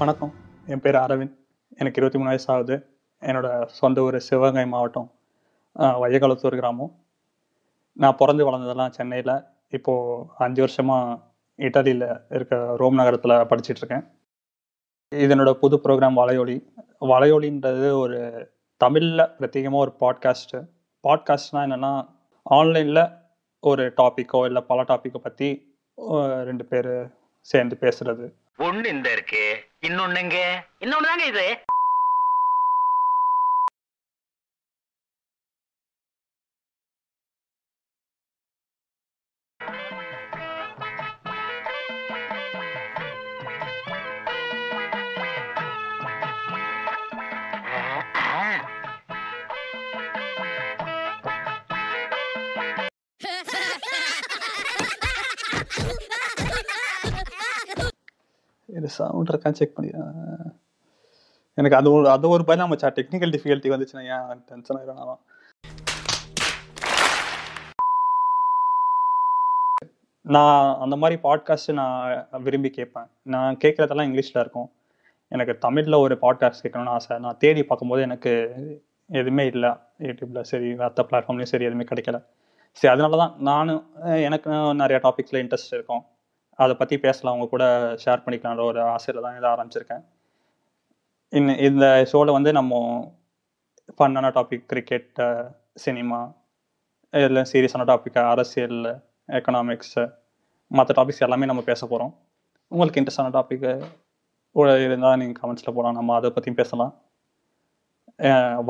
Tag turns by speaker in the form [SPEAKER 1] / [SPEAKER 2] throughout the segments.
[SPEAKER 1] வணக்கம். என் பேர் அரவிந்த். எனக்கு இருபத்தி மூணு வயசு ஆகுது என்னோட சொந்த ஊர் சிவகங்கை மாவட்டம் ஆஹ் வையகுளத்தூர் கிராமம். நான் பிறந்து வளர்ந்ததெல்லாம் சென்னையில். இப்போது அஞ்சு வருஷமாக இட்டாலியில் இருக்க ரோம் நகரத்தில் படிச்சிட்ருக்கேன் இதனோட இது புது ப்ரோக்ராம் வலையொலி. வலையொலின்றது ஒரு தமிழில் பிரத்யேகமாக ஒரு பாட்காஸ்ட்டு பாட்காஸ்ட்னால் என்னென்னா ஆன்லைனில் ஒரு டாப்பிக்கோ இல்லை பல டாப்பிக்கோ பற்றி ரெண்டு பேர் சேர்ந்து பேசுகிறது
[SPEAKER 2] ஒன்று இந்த இருக்கே. இன்னொன்னுங்க இன்னொன்னு தாங்க இது.
[SPEAKER 1] சவுண்ட் இருக்கான்னு செக் பண்ணி எனக்கு அது ஒரு அது ஒரு பயம் மச்சா டெக்னிக்கல் டிஃபிகல்ட்டி வந்துச்சுன்னா ஏன் டென்ஷன் ஆயிரும் நான் அந்த மாதிரி பாட்காஸ்ட் நான் விரும்பி கேட்பேன். நான் கேட்குறதெல்லாம் இங்கிலீஷில் இருக்கும். எனக்கு தமிழில் ஒரு பாட்காஸ்ட் கேட்கணும்னு ஆசை. நான் தேடி பார்க்கும்போது எனக்கு எதுவுமே இல்லை. யூடியூப்பில் சரி மற்ற பிளாட்ஃபார்ம்லேயும் சரி எதுவுமே கிடைக்கல. சரி அதனால தான் நானும் எனக்கு நிறைய டாபிக்ஸில் இன்ட்ரெஸ்ட் இருக்கும். அதை பற்றி பேசலாம். அவங்க கூட ஷேர் பண்ணிக்கலான்ற ஒரு ஆசையில் தான் இதை ஆரம்பிச்சிருக்கேன். இன்னும் இந்த ஷோவில் வந்து நம்ம ஃபன்னான டாபிக் கிரிக்கெட்டு சினிமா இல்லை சீரியஸான டாபிக் அரசியல் எக்கனாமிக்ஸு மற்ற டாபிக்ஸ் எல்லாமே நம்ம பேச போகிறோம் உங்களுக்கு இன்ட்ரெஸ்டான டாப்பிக்கு இருந்தால் நீங்கள் கமெண்ட்ஸில் போகலாம் நம்ம அதை பற்றியும் பேசலாம்.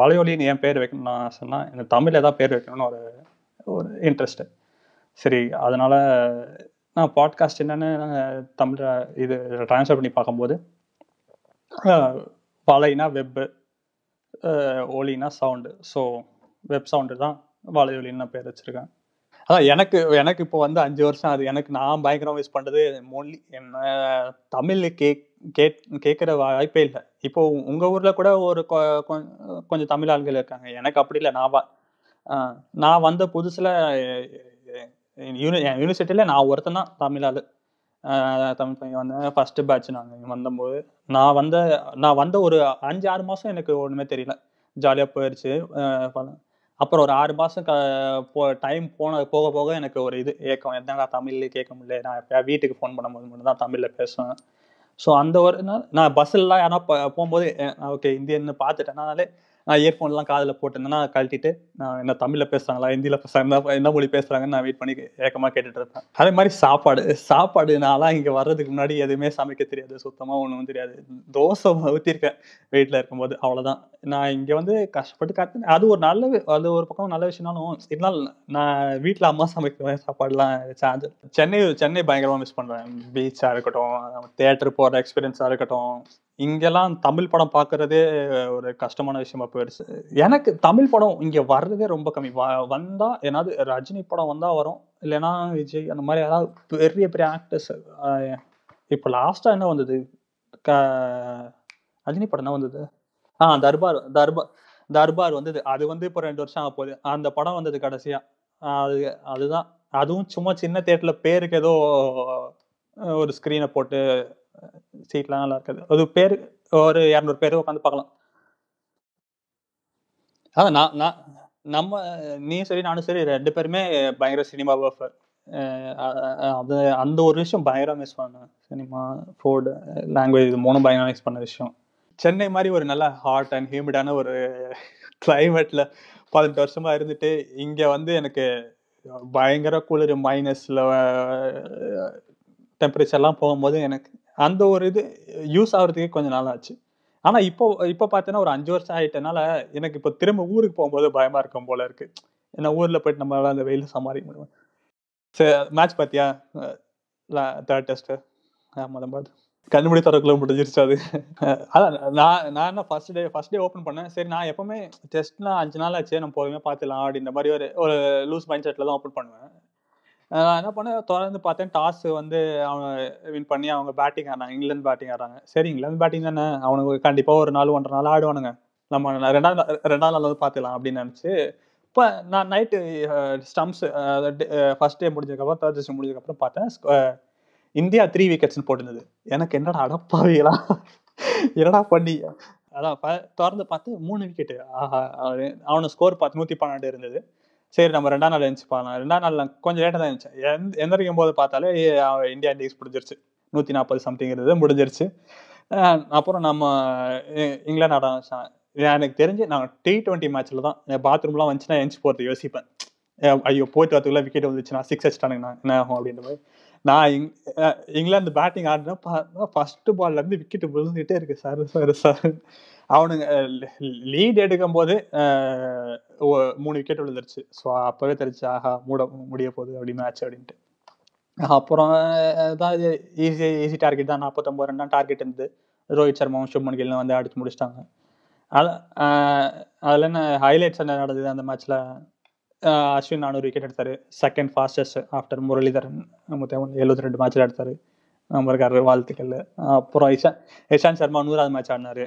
[SPEAKER 1] வலையொலின்னு ஏன் பேர் வைக்கணும்னு ஆசைன்னா சொன்னால் எனக்கு தமிழ் ஏதாவது பேர் வைக்கணும்னு ஒரு ஒரு இன்ட்ரெஸ்ட்டு சரி அதனால் நான் பாட்காஸ்ட் என்னென்னு தமிழில் இது ட்ரான்ஸ்ஃபர் பண்ணி பார்க்கும்போது வலைனா வெப்பு ஒலினா சவுண்டு ஸோ வெப் சவுண்டு தான் வலையொலின்னு நான் பேர் வச்சுருக்கேன். அதான் எனக்கு எனக்கு இப்போ வந்து அஞ்சு வருஷம் அது எனக்கு நான் பயங்கரமாக யூஸ் பண்ணுறது மொழி என்ன தமிழ் கேக் கேட் கேட்குற வாய்ப்பே இல்லை. இப்போ உங்கள் ஊரில் கூட ஒரு கொ- கொ- கொஞ்சம் தமிழ் ஆள்கள் இருக்காங்க. எனக்கு அப்படி இல்லை. நான் நான் வந்த புதுசில் யூனி யூனிவர்சிட்டியில் நான் ஒருத்தன் தான் தமிழ் ஆள் தமிழ் பையன் வந்தேன் ஃபஸ்ட்டு பேட்ச் நாங்கள் வந்தபோது நான் வந்த நான் வந்த ஒரு அஞ்சு ஆறு மாதம் எனக்கு ஒன்றுமே தெரியல. ஜாலியாக போயிடுச்சு அப்புறம் ஒரு ஆறு மாதம் க போ டைம் போன போக போக எனக்கு ஒரு இது ஏக்கம் என்னடா தமிழ்ல கேட்க முடியல? நான் எப்போ வீட்டுக்கு ஃபோன் பண்ணும்போது மட்டும் தான் தமிழில் பேசுவேன். ஸோ அந்த ஒரு நாள் நான் பஸ்ஸில்லாம் யாரா போகும்போது ஓகே இந்தியன்னு பார்த்துட்டேன்னாலே நான் இயர்ஃபோன்லாம் காதில் போட்டிருந்தேன்னா கழட்டிட்டு நான் என்ன தமிழில் பேசுகிறாங்களா ஹிந்தியில் பேசுகிறாங்க என்ன மொழி பேசுகிறாங்கன்னு நான் வெயிட் பண்ணி ஏக்கமாக கேட்டுட்டு இருப்பேன். அதே மாதிரி சாப்பாடு சாப்பாடு நான்லாம் இங்கே வர்றதுக்கு முன்னாடி எதுவுமே சமைக்க தெரியாது சுத்தமாக ஒன்றும் தெரியாது. தோசை ஊற்றிருக்கேன் வீட்டில் இருக்கும்போது அவ்வளோதான் நான் இங்கே வந்து கஷ்டப்பட்டு கற்று அது ஒரு நல்ல அது ஒரு பக்கம் நல்ல விஷயம்னாலும் இருந்தாலும் நான் வீட்டில் அம்மா சமைக்கிறேன் சாப்பாடுலாம் சார்ஜ் சென்னை சென்னை பயங்கரமாக மிஸ் பண்ணுறேன் பீச்சாக இருக்கட்டும் தேட்டர் போகிற எக்ஸ்பீரியன்ஸாக இருக்கட்டும். இங்கெல்லாம் தமிழ் படம் பார்க்கறதே ஒரு கஷ்டமான விஷயமா போயிடுச்சு. எனக்கு தமிழ் படம் இங்கே வர்றதே ரொம்ப கம்மி. வ வந்தால் ஏதாவது ரஜினி படம் வந்தால் வரும். இல்லைன்னா விஜய் அந்த மாதிரி ஏதாவது பெரிய பெரிய ஆக்டர்ஸ் இப்போ லாஸ்ட்டாக என்ன வந்தது? க ரஜினி படம் என்ன வந்தது? ஆ தர்பார் தர்பார் தர்பார் வந்தது. அது வந்து இப்போ ரெண்டு வருஷம் ஆக போகுது. அந்த படம் வந்தது கடைசியாக அது அதுதான். அதுவும் சும்மா சின்ன தேட்டரில் பேருக்கு ஏதோ ஒரு ஸ்க்ரீனை போட்டு சீட்லாம் நல்லா இருக்காது அது பேர் ஒரு இரநூறு பேர் உட்காந்து பார்க்கலாம் அதான் நான் நான் நம்ம நீ சரி நானும் சரி ரெண்டு பேருமே பயங்கர சினிமா பஃபர் அது அந்த ஒரு விஷயம் பயங்கரம் மிஸ் பண்ணேன். சினிமா ஃபோர்டு லாங்குவேஜ் இது மூணும் பயங்கரம் மிஸ் பண்ண விஷயம். சென்னை மாதிரி ஒரு நல்ல ஹாட் அண்ட் ஹியூமிடான ஒரு கிளைமேட்ல பதினெட்டு வருஷமா இருந்துட்டு இங்கே வந்து எனக்கு பயங்கர குளிர் மைனஸில் டெம்பரேச்சர்லாம் போகும்போது எனக்கு அந்த ஒரு இது யூஸ் ஆகுறதுக்கே கொஞ்சம் நாள் ஆச்சு. ஆனால் இப்போ இப்போ பார்த்தீங்கன்னா ஒரு அஞ்சு வருஷம் ஆயிட்டனால எனக்கு இப்போ திரும்ப ஊருக்கு போகும்போது பயமா இருக்கும் போல இருக்கு. ஏன்னா ஊரில் போயிட்டு நம்மளால அந்த வெயில் சமாளிக்க முடியும்? சரி மேட்ச் பார்த்தியா? தேர்ட் டெஸ்ட்டு ஆமாம் தான் கண்டுபிடி தரக்குள்ள முடிஞ்சிருச்சு அது. அதான் நான் நான் என்ன first day first day open பண்ணேன். சரி நான் எப்பவுமே டெஸ்ட்னா அஞ்சு நாள் ஆச்சு. நம்ம பொறுமையாக பார்த்துலாம் அப்படின்ற மாதிரி ஒரு ஒரு லூஸ் மைண்ட் செட்டில் தான் ஓப்பன் பண்ணுவேன். நான் என்ன பண்ணேன் தொடர்ந்து பார்த்தேன் டாஸ் வந்து அவன் வின் பண்ணி அவங்க பேட்டிங் ஆடுறாங்க இங்கிலாந்து பேட்டிங் ஆடுறாங்க. சரி இங்கிலாந்து பேட்டிங் தானே அவனுக்கு கண்டிப்பாக ஒரு நாள் ஒன்றரை நாள் ஆடுவானுங்க. நம்ம ரெண்டாவது ரெண்டாவது நாள் வந்து பார்த்துக்கலாம் அப்படின்னு நினச்சி இப்போ நான் நைட்டு ஸ்டம்ப்ஸ் ஃபர்ஸ்ட் டே முடிஞ்சதுக்கப்புறம் தேர்ட் டெஸ்ட் முடிஞ்சதுக்கப்புறம் பார்த்தேன் இந்தியா த்ரீ விக்கெட்ஸ்னு போட்டிருந்தது. எனக்கு என்னடா அடப்பாவிகளா? என்னடா பண்ணி? அதான் ப- திறந்து பார்த்து மூணு விக்கெட்டு ஆஹா அவனு ஸ்கோர் பார்த்து நூற்றி பன்னெண்டு இருந்தது. சரி நம்ம ரெண்டாம் நாள் இருந்துச்சு பார்க்கலாம். ரெண்டாம் நாள் கொஞ்சம் லேட்டாக தான் இருந்துச்சு எந்த எந்திரிக்கும் போது பார்த்தாலே இந்தியா இண்டிக்ஸ் முடிஞ்சிருச்சு. நூற்றி நாற்பது சம்திங்கிறது முடிஞ்சிருச்சு. அப்புறம் நம்ம இங்கிலாந்து ஆட எனக்கு தெரிஞ்சு நான் டி டுவெண்ட்டி மேட்ச்சில் தான் பாத்ரூம்லாம் வந்துச்சுன்னா எஞ்சி போகிறது யோசிப்பேன். ஐயோ போயிட்டு வரத்துக்குள்ள விக்கெட் வந்துச்சுன்னா சிக்ஸ் அடிச்சிட்டானுங்க என்ன ஆகும் அப்படின்ற மாதிரி. நான் இங் இங்கிலாந்து பேட்டிங் ஆடினா ஃபர்ஸ்ட் பால்லேருந்து விக்கெட் விழுந்துகிட்டே இருக்கு. Sir sir sir. அவனுங்க லீட் எடுக்கும் போது மூணு விக்கெட் விழுந்துருச்சு. ஸோ அப்பவே தெரிச்சு ஆஹா மூட முடிய போகுது அப்படி மேட்ச் அப்படின்ட்டு. அப்புறம் அஹ், தான் ஈஸி ஈஸி டார்கெட் தான். நாற்பத்தொம்பது ரன் தான் டார்கெட் இருந்தது. ரோஹித் சர்மாவும் சுப்மன் கில்லும் வந்து அடிச்சு முடிச்சிட்டாங்க. அதில் அதில் என்ன ஹைலைட்ஸ் என்ன நடந்தது அந்த மேட்ச்சில் அஸ்வின் நானூறு விக்கெட் எடுத்தார். Second fastest after Muralitharan. முத்தேவன் எழுபத்தி ரெண்டு மேட்ச்சில் எடுத்தார். நம்ம இருக்காரு வாழ்த்துக்கள். அப்புறம் இஷா இஷாந்த் சர்மா நூறாவது மேட்ச் ஆடினாரு.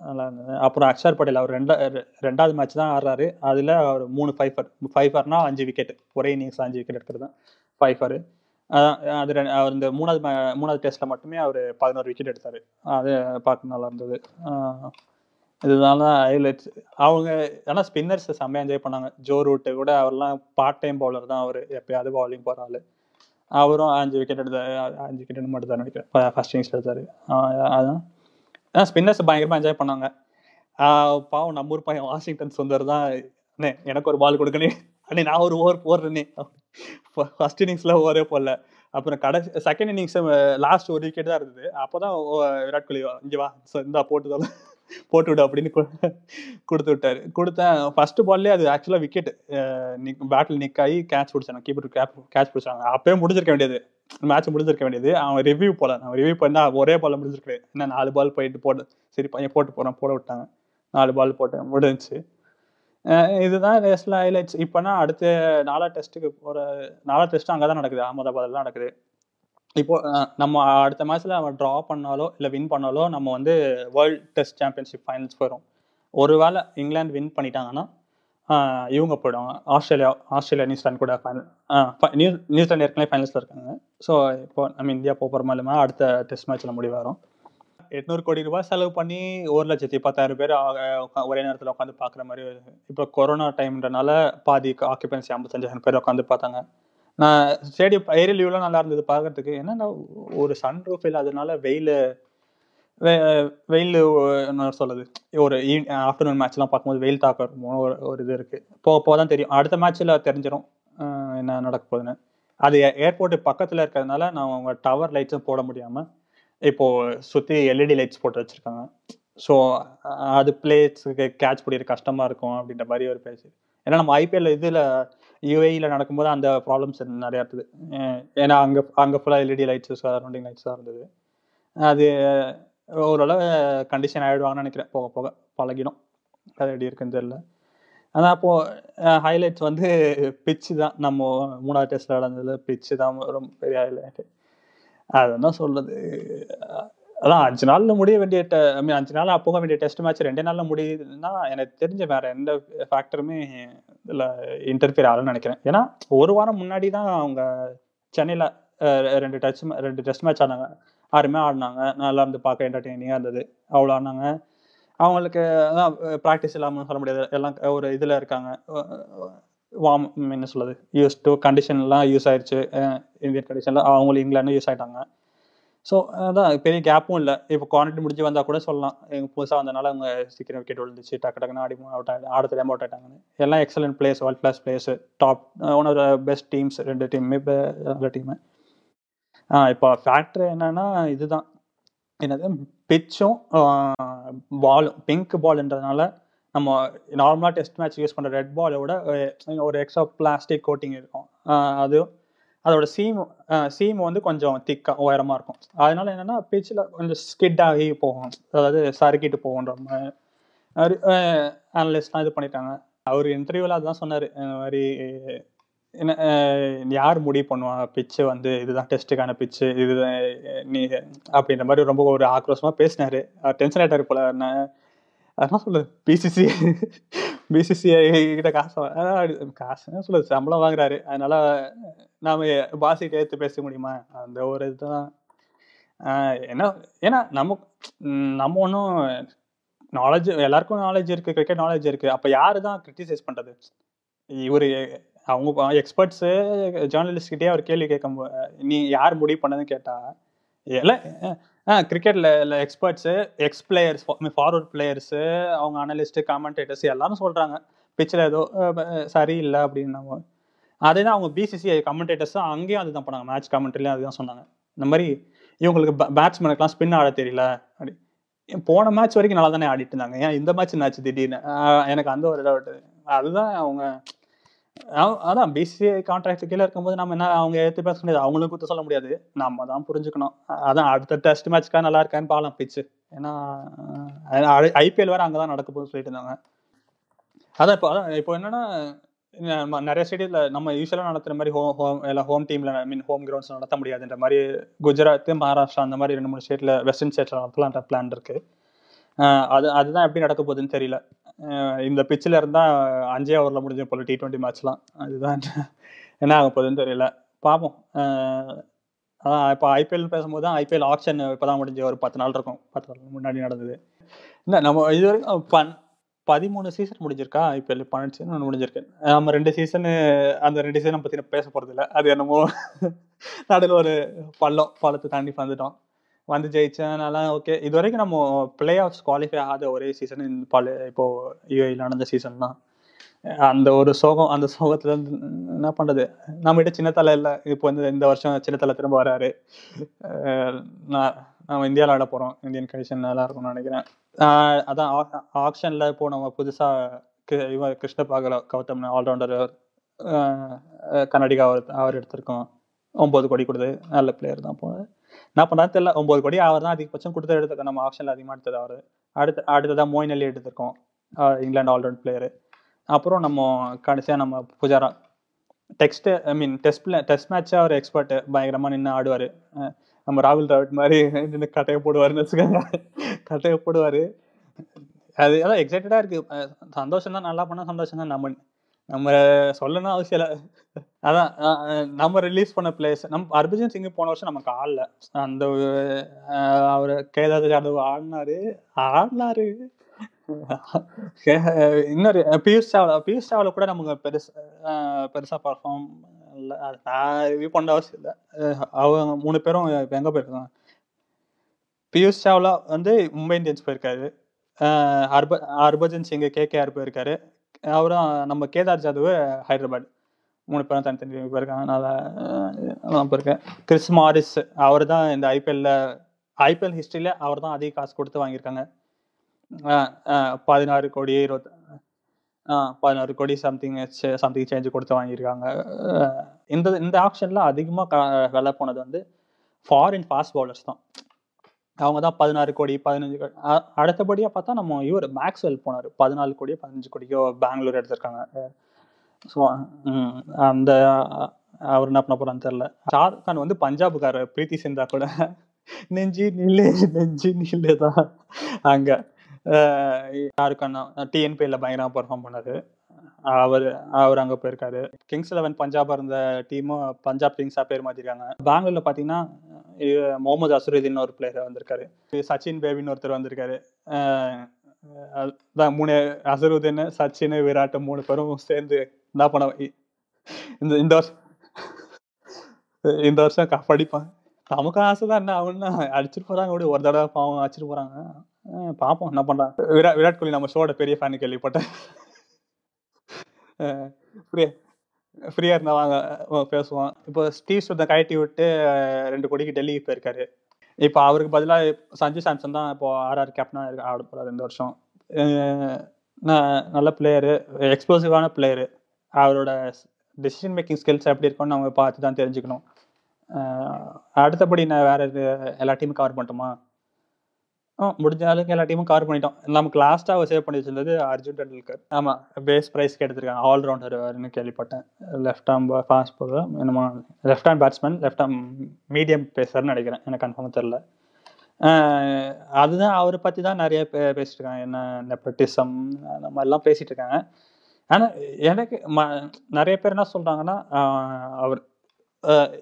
[SPEAKER 1] நல்லா இருந்தது. அப்புறம் அக்ஷர் பட்டேல் அவர் ரெண்டா ரெ- ரெண்டாவது மேட்ச் தான் ஆடுறாரு. அதில் அவர் மூணு ஃபைஃபர் ஃபைஃபர்னா அஞ்சு விக்கெட் ஒரே இன்னிங்ஸ் அஞ்சு விக்கெட் எடுக்கிறது தான். ஃபைஃபர் அது அவர் இந்த மூணாவது மூணாவது டெஸ்ட்டில் மட்டுமே அவர் பதினோரு விக்கெட் எடுத்தார். அது பார்க்க நல்லா இருந்தது. இதனால ஹைலைட்ஸ் அவங்க ஆனால் ஸ்பின்னர்ஸ் செம்மையாக என்ஜாய் பண்ணாங்க. ஜோ ரூட்டு கூட அவர்லாம் பார்ட் டைம் பவுலர் தான் அவர். எப்பயாவது பவுலிங் போகிற ஆள். அவரும் அஞ்சு விக்கெட் எடுத்தார். அஞ்சு விக்கெட் மட்டும் தான் நினைக்கிறேன். ஃபர்ஸ்ட் இன்னிங்ஸ் எடுத்தார். அதான். ஸ்பின்னர்ஸ் பயங்கரமாக என்ஜாய் பண்ணாங்க. பாவம் நம்ம ஊர் பையன் வாஷிங்டன் சுந்தர் தான். அண்ணே எனக்கு ஒரு பால் கொடுக்கணே. அண்ணே நான் ஒரு ஓவர் போடுறேனே ஃபர்ஸ்ட் இன்னிங்ஸில் ஓவரே போடல. அப்புறம் கடைசி செகண்ட் இன்னிங்ஸ் லாஸ்ட் ஒரு விக்கெட் தான் இருந்தது. அப்போ தான் விராட் கோலி இங்கே வா இந்தா போட்டு போட்டு விடு அப்படின்னு கொடுத்து விட்டாரு. கொடுத்தேன். ஃபர்ஸ்ட் பால்லே அது ஆக்சுவலாக விக்கெட் பேட்டில் நிக் கேட்ச் பிடிச்சாங்க. கீப்பர் கேப் கேட்ச் பிடிச்சாங்க. அப்பயே முடிஞ்சிருக்க வேண்டியது. மேட்ச் முடிஞ்சிருக்க வேண்டியது. அவன் ரிவ்யூ போல அவன் ரிவ்யூ பண்ணா ஒரே பால் முடிஞ்சிருக்கு என்ன நாலு பால் போயிட்டு போட்டு சரி பையன் போட்டு போறான் போட விட்டாங்க. நாலு பால் போட்டேன் முடிஞ்சிச்சு. இதுதான் ரேஸ்ல ஹைலைட்ஸ் இப்போனா அடுத்த நாலா டெஸ்ட்டுக்கு போகிற நாலா டெஸ்ட் அங்கே தான் நடக்குது. அகமதாபாத்தில் தான் நடக்குது. இப்போ நம்ம அடுத்த மேட்ச்ல நம்ம ட்ரா பண்ணாலோ இல்லை வின் பண்ணாலோ நம்ம வந்து வேர்ல்ட் டெஸ்ட் சாம்பியன்ஷிப் ஃபைனல்ஸ் போயிடும் ஒருவேளை இங்கிலாந்து வின் பண்ணிட்டாங்கன்னா இவங்க போயிடும் ஆஸ்திரேலியா ஆஸ்திரேலியா நியூசிலாந்து கூட ஃபைனல் நியூ நியூசிலாந்து ஏற்கனவே ஃபைனல்ஸில் இருக்காங்க. ஸோ இப்போ நம்ம இந்தியா போகிற இல்லாமல் அடுத்த டெஸ்ட் மேட்ச்சில் முடிவு வரும். எட்நூறு கோடி ரூபாய் செலவு பண்ணி ஒரு லட்சத்தி பத்தாயிரம் பேர் ஒரே நேரத்தில் உட்காந்து பார்க்குற மாதிரி வருது. இப்போ கொரோனா டைம்ன்றனால பாதி ஆக்குபென்சி ஐம்பத்தஞ்சாயிரம் பேர் உட்காந்து பார்த்தாங்க. நான் ஸ்டேடியம் ஏரியல் வியூலாம் நல்லா இருந்தது பார்க்கறதுக்கு என்னென்னா ஒரு சன் ரூஃப் இல்லாததுனால வெயில் வெயில் என்ன சொல்லுது ஒரு ஆஃப்டர்நூன் மேட்ச்லாம் பார்க்கும்போது வெயில் தாக்கம் இருக்கும் ஒரு ஒரு இது இருக்கு. போக போக தான் தெரியும். அடுத்த மேட்ச்சில் தெரிஞ்சிடும் என்ன நடக்க போகுதுன்னு. அது ஏர்போர்ட் பக்கத்தில் இருக்கிறதுனால நான் அவங்க டவர் லைட்ஸும் போட முடியாமல் இப்போ சுற்றி எல்இடி லைட்ஸ் போட்டு வச்சிருக்காங்க. ஸோ அது பிளேஸுக்கு கேட்ச் பிடிக்கிற கஷ்டமா இருக்கும் அப்படின்ற மாதிரி ஒரு பேச்சு ஏன்னா நம்ம ஐபிஎல் இதில் யூஏஇயில் நடக்கும்போது அந்த ப்ராப்ளம்ஸ் நிறையா இருக்குது ஏன்னா அங்கே அங்கே ஃபுல்லாக எல்இடி லைட்ஸ் சரௌண்டிங் லைட்ஸ் தான் இருந்தது. அது ஓரளவு கண்டிஷன் ஆகிடுவாங்கன்னு நினைக்கிறேன். போக போக பழகிடும். அது எப்படி இருக்குன்னு தெரியல. ஆனால் அப்போது ஹைலைட்ஸ் வந்து பிச்சு தான். நம்ம மூணாவது டெஸ்ட்டில் நடந்ததில் பிச்சு தான். ரொம்ப பெரிய ஹைலைட்டு அதான் சொல்கிறது அதான் அஞ்சு நாளில் முடிய வேண்டிய ஐ மீன் அஞ்சு நாள் போக வேண்டிய டெஸ்ட் மேட்ச் ரெண்டே நாளில் முடியுதுன்னா எனக்கு தெரிஞ்ச வேற எந்த ஃபேக்டருமே இதில் இன்டர்ஃபியர் ஆகலன்னு நினைக்கிறேன். ஏன்னா ஒரு வாரம் முன்னாடி தான் அவங்க சென்னையில் ரெண்டு டச் ரெண்டு டெஸ்ட் மேட்ச் ஆனாங்க. யாருமே ஆடினாங்க. நல்லா இருந்து பார்க்க என்டர்டெய்னிங்காக இருந்தது. அவ்வளோ ஆடினாங்க. அவங்களுக்கு அதான் ப்ராக்டிஸ் இல்லாமல் சொல்ல முடியாது. எல்லாம் ஒரு இதில் இருக்காங்க. வார்ம் என்ன சொல்லுது யூஸ் டு கண்டிஷன்லாம் யூஸ் ஆயிடுச்சு இந்தியன் கண்டிஷனில் அவங்களும் இங்கிலாண்டும் யூஸ் ஆகிட்டாங்க ஸோ அதான் பெரிய கேப்பும் இல்லை. இப்போ குவாலிட்டி முடிஞ்சு வந்தால் கூட சொல்லலாம். எங்கள் புதுசாக வந்தனால அவங்க சீக்கிரம் விக்கெட் விழுந்துச்சு. டக்கு டக்குன்னு ஆடி அவுட் ஆகிடு ஆட தெரியாம அவுட் ஆகிட்டாங்கன்னு எல்லாம் excellent players world class players top one of the best teams ரெண்டு டீமுமே நல்ல டீமு இப்போ ஃபேக்டர் என்னன்னா இதுதான். என்னது? பிச்சும் பாலும் பிங்க் பால்ன்றதுனால நம்ம நார்மலாக டெஸ்ட் மேட்ச் யூஸ் பண்ணுற ரெட் பாலை விட ஒரு எக்ஸ்ட்ரா பிளாஸ்டிக் கோட்டிங் இருக்கும். அதுவும் அது அதோட சீம் சீம் வந்து கொஞ்சம் திக்காக உயரமாக இருக்கும். அதனால என்னென்னா பிச்சில் கொஞ்சம் ஸ்கிட் ஆகி போகும். அதாவது சறுக்கிட்டு போகுன்ற மாதிரி. அனலிஸ்ட்லாம் இது பண்ணிட்டாங்க. அவர் இன்டர்வியூவில் அதுதான் சொன்னார். இந்த மாதிரி என்ன யார் முடிவு பண்ணுவா? பிச்சு வந்து இதுதான் டெஸ்ட்டுக்கான பிச்சு இது நீ அப்படின்ற மாதிரி ரொம்ப ஒரு ஆக்ரோஷமாக பேசினாரு. டென்ஷன் ஆகிட்டார் போல. நான் அதான் சொல்லுது பிசிசி பிசிசிஐ கிட்ட காசு வா- அதான் சொல்லுது சம்பளம் வாங்குறாரு. அதனால நாம பாசிக்கிட்ட எடுத்து பேச முடியுமா? அந்த ஒரு இதுதான். ஏன்னா என்ன ஏன்னா நம்ம நம்ம ஒன்றும் நாலேஜ் எல்லாருக்கும் நாலேஜ் இருக்கு கிரிக்கெட் நாலேஜ் இருக்கு. அப்போ யாரு தான் கிரிட்டிசைஸ் பண்றது? இவரு அவங்க எக்ஸ்பர்ட்ஸு ஜேர்னலிஸ்ட் அவர் கேள்வி கேட்கும் நீ யார் முடிவு பண்ணதுன்னு கேட்டா எல்லாம் கிரிக்கெட்ல experts ex players forward players அவங்க அனலிஸ்ட்டு காமெண்டேட்டர்ஸ் எல்லாரும் சொல்கிறாங்க பிச்சில் ஏதோ சரியில்லை அப்படின்னு அதே தான் அவங்க பிசிசிஐ கமெண்டேட்டர்ஸும் அங்கேயும் அதுதான் பண்ணாங்க மேட்ச் கமெண்ட்ரிலையும் அதுதான் சொன்னாங்க. இந்த மாதிரி இவங்களுக்கு பேட்ஸ்மேனுக்குலாம் ஸ்பின் ஆட தெரியல. அப்படி. போன மேட்ச் வரைக்கும் நல்லா தானே ஆடிட்டு இருந்தாங்க. ஏன் இந்த மேட்ச் என்னாச்சு திடீர்னு? எனக்கு அந்த ஒரு டவுட் அதுதான் அவங்க அதான் பிசிஐ கான்ட்ராக்ட் கீழே இருக்கும்போது நம்ம என்ன அவங்க எடுத்து பேச முடியாது. அவங்களும் குத்து சொல்ல முடியாது. நம்ம தான் புரிஞ்சுக்கணும். அதான் அடுத்த டெஸ்ட் மேட்ச்க்கா நல்லா இருக்கான்னு பாலம் பிச்சு ஏன்னா ஐபிஎல் வேற அங்கதான் நடக்க போகுதுன்னு சொல்லிட்டு இருந்தாங்க. அதான் இப்போ அதான் இப்போ என்னன்னா நம்ம நிறைய ஸ்டேடியம்ல நம்ம யூஸ்வலாக நடத்துகிற மாதிரி ஹோம் ஹோம் எல்லாம் ஹோம் டீமில் ஐ மீன் ஹோம் கிரவுண்ட்ஸ் நடத்த முடியாதுன்ற மாதிரி குஜராத் மகாராஷ்டிரா அந்த மாதிரி ரெண்டு மூணு ஸ்டேட்டில் வெஸ்டர்ன் ஸ்டேட்ல நடத்தலான்ற பிளான் இருக்குது அது அதுதான் எப்படி நடக்க போகுதுன்னு தெரியல. இந்த பிச்சில் இருந்தால் அஞ்சே ஓவரில் முடிஞ்ச போல டி டுவெண்ட்டி மேட்ச்லாம் அதுதான் என்ன ஆக போகுதுன்னு தெரியல. பார்ப்போம் அதான் இப்போ ஐபிஎல் பேசும்போது தான் ஐபிஎல் ஆக்ஷன் இப்போதான் முடிஞ்ச ஒரு பத்து நாள் இருக்கும். பத்து நாள் முன்னாடி நடந்தது. இல்லை நம்ம இது வரைக்கும் பன் பதிமூணு சீசன் முடிஞ்சிருக்கா? ஐபிஎல் பன்னெண்டு சீசன் முடிஞ்சிருக்கு. நம்ம ரெண்டு சீசனு அந்த ரெண்டு சீசனை பற்றி பேச போகிறது இல்லை அது என்னமோ நடுவில் ஒரு பள்ளம் பள்ளத்தை தாண்டி வந்துட்டோம். வந்து ஜெயிச்சனால ஓகே இது வரைக்கும் நம்ம பிளே ஆஃப்ஸ் குவாலிஃபை ஆகாத ஒரே சீசன் இந்த பால் இப்போ யூஏயில் நடந்த சீசன் தான். அந்த ஒரு சோகம் அந்த சோகத்துல இருந்து என்ன பண்றது? நம்ம கிட்ட சின்ன தலை இல்லை. இப்போ வந்து இந்த வருஷம் சின்ன தலை திரும்ப வராரு. நான் நம்ம இந்தியாவில் ஆட போறோம். இந்தியன் கண்டிஷன் நல்லா இருக்கும்னு நினைக்கிறேன். ஆஹ் அதான் ஆக்ஷனில் இப்போ நம்ம புதுசா இவர் இவ கிருஷ்ண பாகல கௌதம் ஆல்ரவுண்டர் கன்னடிகா அவர் அவர் எடுத்திருக்கோம். ஒன்பது கோடி கொடுத்து நல்ல பிளேயர் தான் போனது என்ன பண்ணா தெரியல. ஒன்பது கோடி அவர் தான் அதிகபட்சம் கொடுத்து எடுத்திருக்கோம். நம்ம ஆப்ஷன்ல அதிகமாக எடுத்தது அவர். அடுத்து அடுத்ததான் மோயின் அலி எடுத்திருக்கோம் இங்கிலாந்து ஆல்ரவுண்ட் பிளேயரு அப்புறம் நம்ம கடைசியா நம்ம Pujara. Text I mean test test மேட்சாக அவர் எக்ஸ்பர்ட்டு பயங்கரமாக நின்று ஆடுவார். நம்ம ராகுல் டிராவிட் மாதிரி நின்று கட்டையை போடுவாருன்னு வச்சுக்கோங்க. கட்டையை போடுவாரு. அது அதான் எக்ஸைட்டடாக இருக்கு. சந்தோஷம் தான் நல்லா பண்ணால் சந்தோஷம் தான் நம்ம நம்ம சொல்லணும் அவசியம் இல்லை அதான் நம்ம ரிலீஸ் பண்ண பிளேஸ் நம்ம ஹர்பஜன் சிங் போன வருஷம் நமக்கு ஆடல அந்த அவர் அவரு கேதார் ஜாதவ் ஆடினாரு ஆடினாரு. இன்னொரு பியூஷ் சாவ்லா பியூஷ் சாவ்லா கூட நமக்கு பெருசா பெருசா பர்ஃபார்ம் இல்லை அது நான் ரிவ்யூ பண்ண அவசியம் இல்லை. அவங்க மூணு பேரும் எங்கே எங்க போயிருக்காங்க? பியூஷ் சாவ்லா வந்து மும்பை இந்தியன்ஸ் போயிருக்காரு. ஹர்ப ஹர்பஜன் சிங் கேகேஆர் போயிருக்காரு. அவரும் நம்ம கேதார் ஜாதவ் ஹைதராபாத். மூணு பேரும் தனித்தனி போயிருக்காங்க அதனால அஹ் நான் போயிருக்கேன் கிறிஸ் மாரிஸ் அவர் தான் இந்த ஐபிஎல்ல ஐபிஎல் ஹிஸ்டரியில அவர் தான் அதிக காசு கொடுத்து வாங்கியிருக்காங்க. பதினாறு கோடி இருபத்தி பதினாறு கோடி சம்திங் சம்திங் சேஞ்ச் கொடுத்து வாங்கியிருக்காங்க. இந்த இந்த ஆப்ஷன்ல அதிகமாக விலை போனது வந்து ஃபாரின் ஃபாஸ்ட் பவுலர்ஸ் தான். அவங்க தான் பதினாறு கோடி பதினஞ்சு கோடி. அடுத்தபடியாக அடுத்தபடியா பார்த்தா நம்ம இவர் மேக்ஸ்வெல் போனார். பதினாலு கோடியோ பதினஞ்சு கோடியோ பெங்களூர் எடுத்திருக்காங்க. ஸோ அந்த அவர் என்ன பண்ண போறான்னு தெரியல. ஷாருக்கான் வந்து பஞ்சாபுக்காரர் பிரீத்தி சிந்தா கூட. நெஞ்சி நில்லு நெஞ்சி நில்லு தான் அங்க ஷாருக்கான் டிஎன்பியில் பயங்கரமாக பர்ஃபார்ம் பண்ணார் பெர்ஃபார்ம் பண்ணாரு. அவர் அவர் அங்க போயிருக்காரு. கிங்ஸ் லெவன் பஞ்சாப் இருந்த டீமும் பஞ்சாப் கிங்ஸாக பேர் மாற்றிருக்காங்க பெங்களூர்ல பாத்தீங்கன்னா முகமது அசுருதீன் ஒரு பிளேயர் வந்திருக்காரு. சச்சின் பேபின்னு ஒருத்தர் வந்திருக்காரு. அஹ் மூணு அசருதீன் சச்சின் விராட் மூணு பேரும் சேர்ந்து என்ன பண்ண இந்த இந்த வருஷம் இந்த வருஷம் க- நமக்கு ஆசை தான் என்ன அவனா அடிச்சிட்டு போறாங்க கூட ஒரு தடவை பாவம் அடிச்சிட்டு போறாங்க. பார்ப்போம் பாப்போம் என்ன பண்றாங்க. விராட் விராட் கோலி நம்ம ஷோட பெரிய ஃபேன் கேள்விப்பட்டேன். ஃப்ரீயா ஃப்ரீயாக இருந்தா வாங்க பேசுவோம். இப்போ ஸ்டீவ் சுத்தம் கழட்டி விட்டு ரெண்டு கோடிக்கு டெல்லிக்கு போயிருக்காரு. இப்போ அவருக்கு பதிலாக சஞ்சு சாம்சன் தான் இப்போ ஆர்ஆர் கேப்டனாக இருக்கு ஆட போகிறார் இந்த வருஷம். நல்ல பிளேயரு எக்ஸ்ப்ளோசிவான பிளேயரு அவரோட டெசிஷன் மேக்கிங் ஸ்கில்ஸ் எப்படி இருக்கும்னு நம்ம பார்த்து தான் தெரிஞ்சுக்கணும். அடுத்தபடி நான் வேற எல்லா டீமும் கவர் பண்ணிட்டோமா? முடிஞ்ச அளவுக்கு எல்லா டீமும் கவர் பண்ணிட்டோம். நமக்கு லாஸ்ட்டாக அவர் சேவ் பண்ணி வச்சிருந்தது அர்ஜுன் டெண்டுல்கர். ஆமாம் பேஸ் ப்ரைஸ்க்கு எடுத்திருக்காங்க ஆல்ரவுண்டர்னு கேள்விப்பட்டேன். லெஃப்ட் ஆம் ஃபாஸ்ட் போக என்னமோ left hand batsman left arm medium பேசர்னு நினைக்கிறேன். எனக்கு கன்ஃபார்மாக தெரில அதுதான் அவரை பற்றி தான் நிறைய பே பேசிட்டு இருக்காங்க என்ன நெப்பட்டிசம் அந்த மாதிரிலாம் பேசிட்டு இருக்காங்க ஆனால் எனக்கு ம நிறைய பேர் என்ன சொல்கிறாங்கன்னா அவர்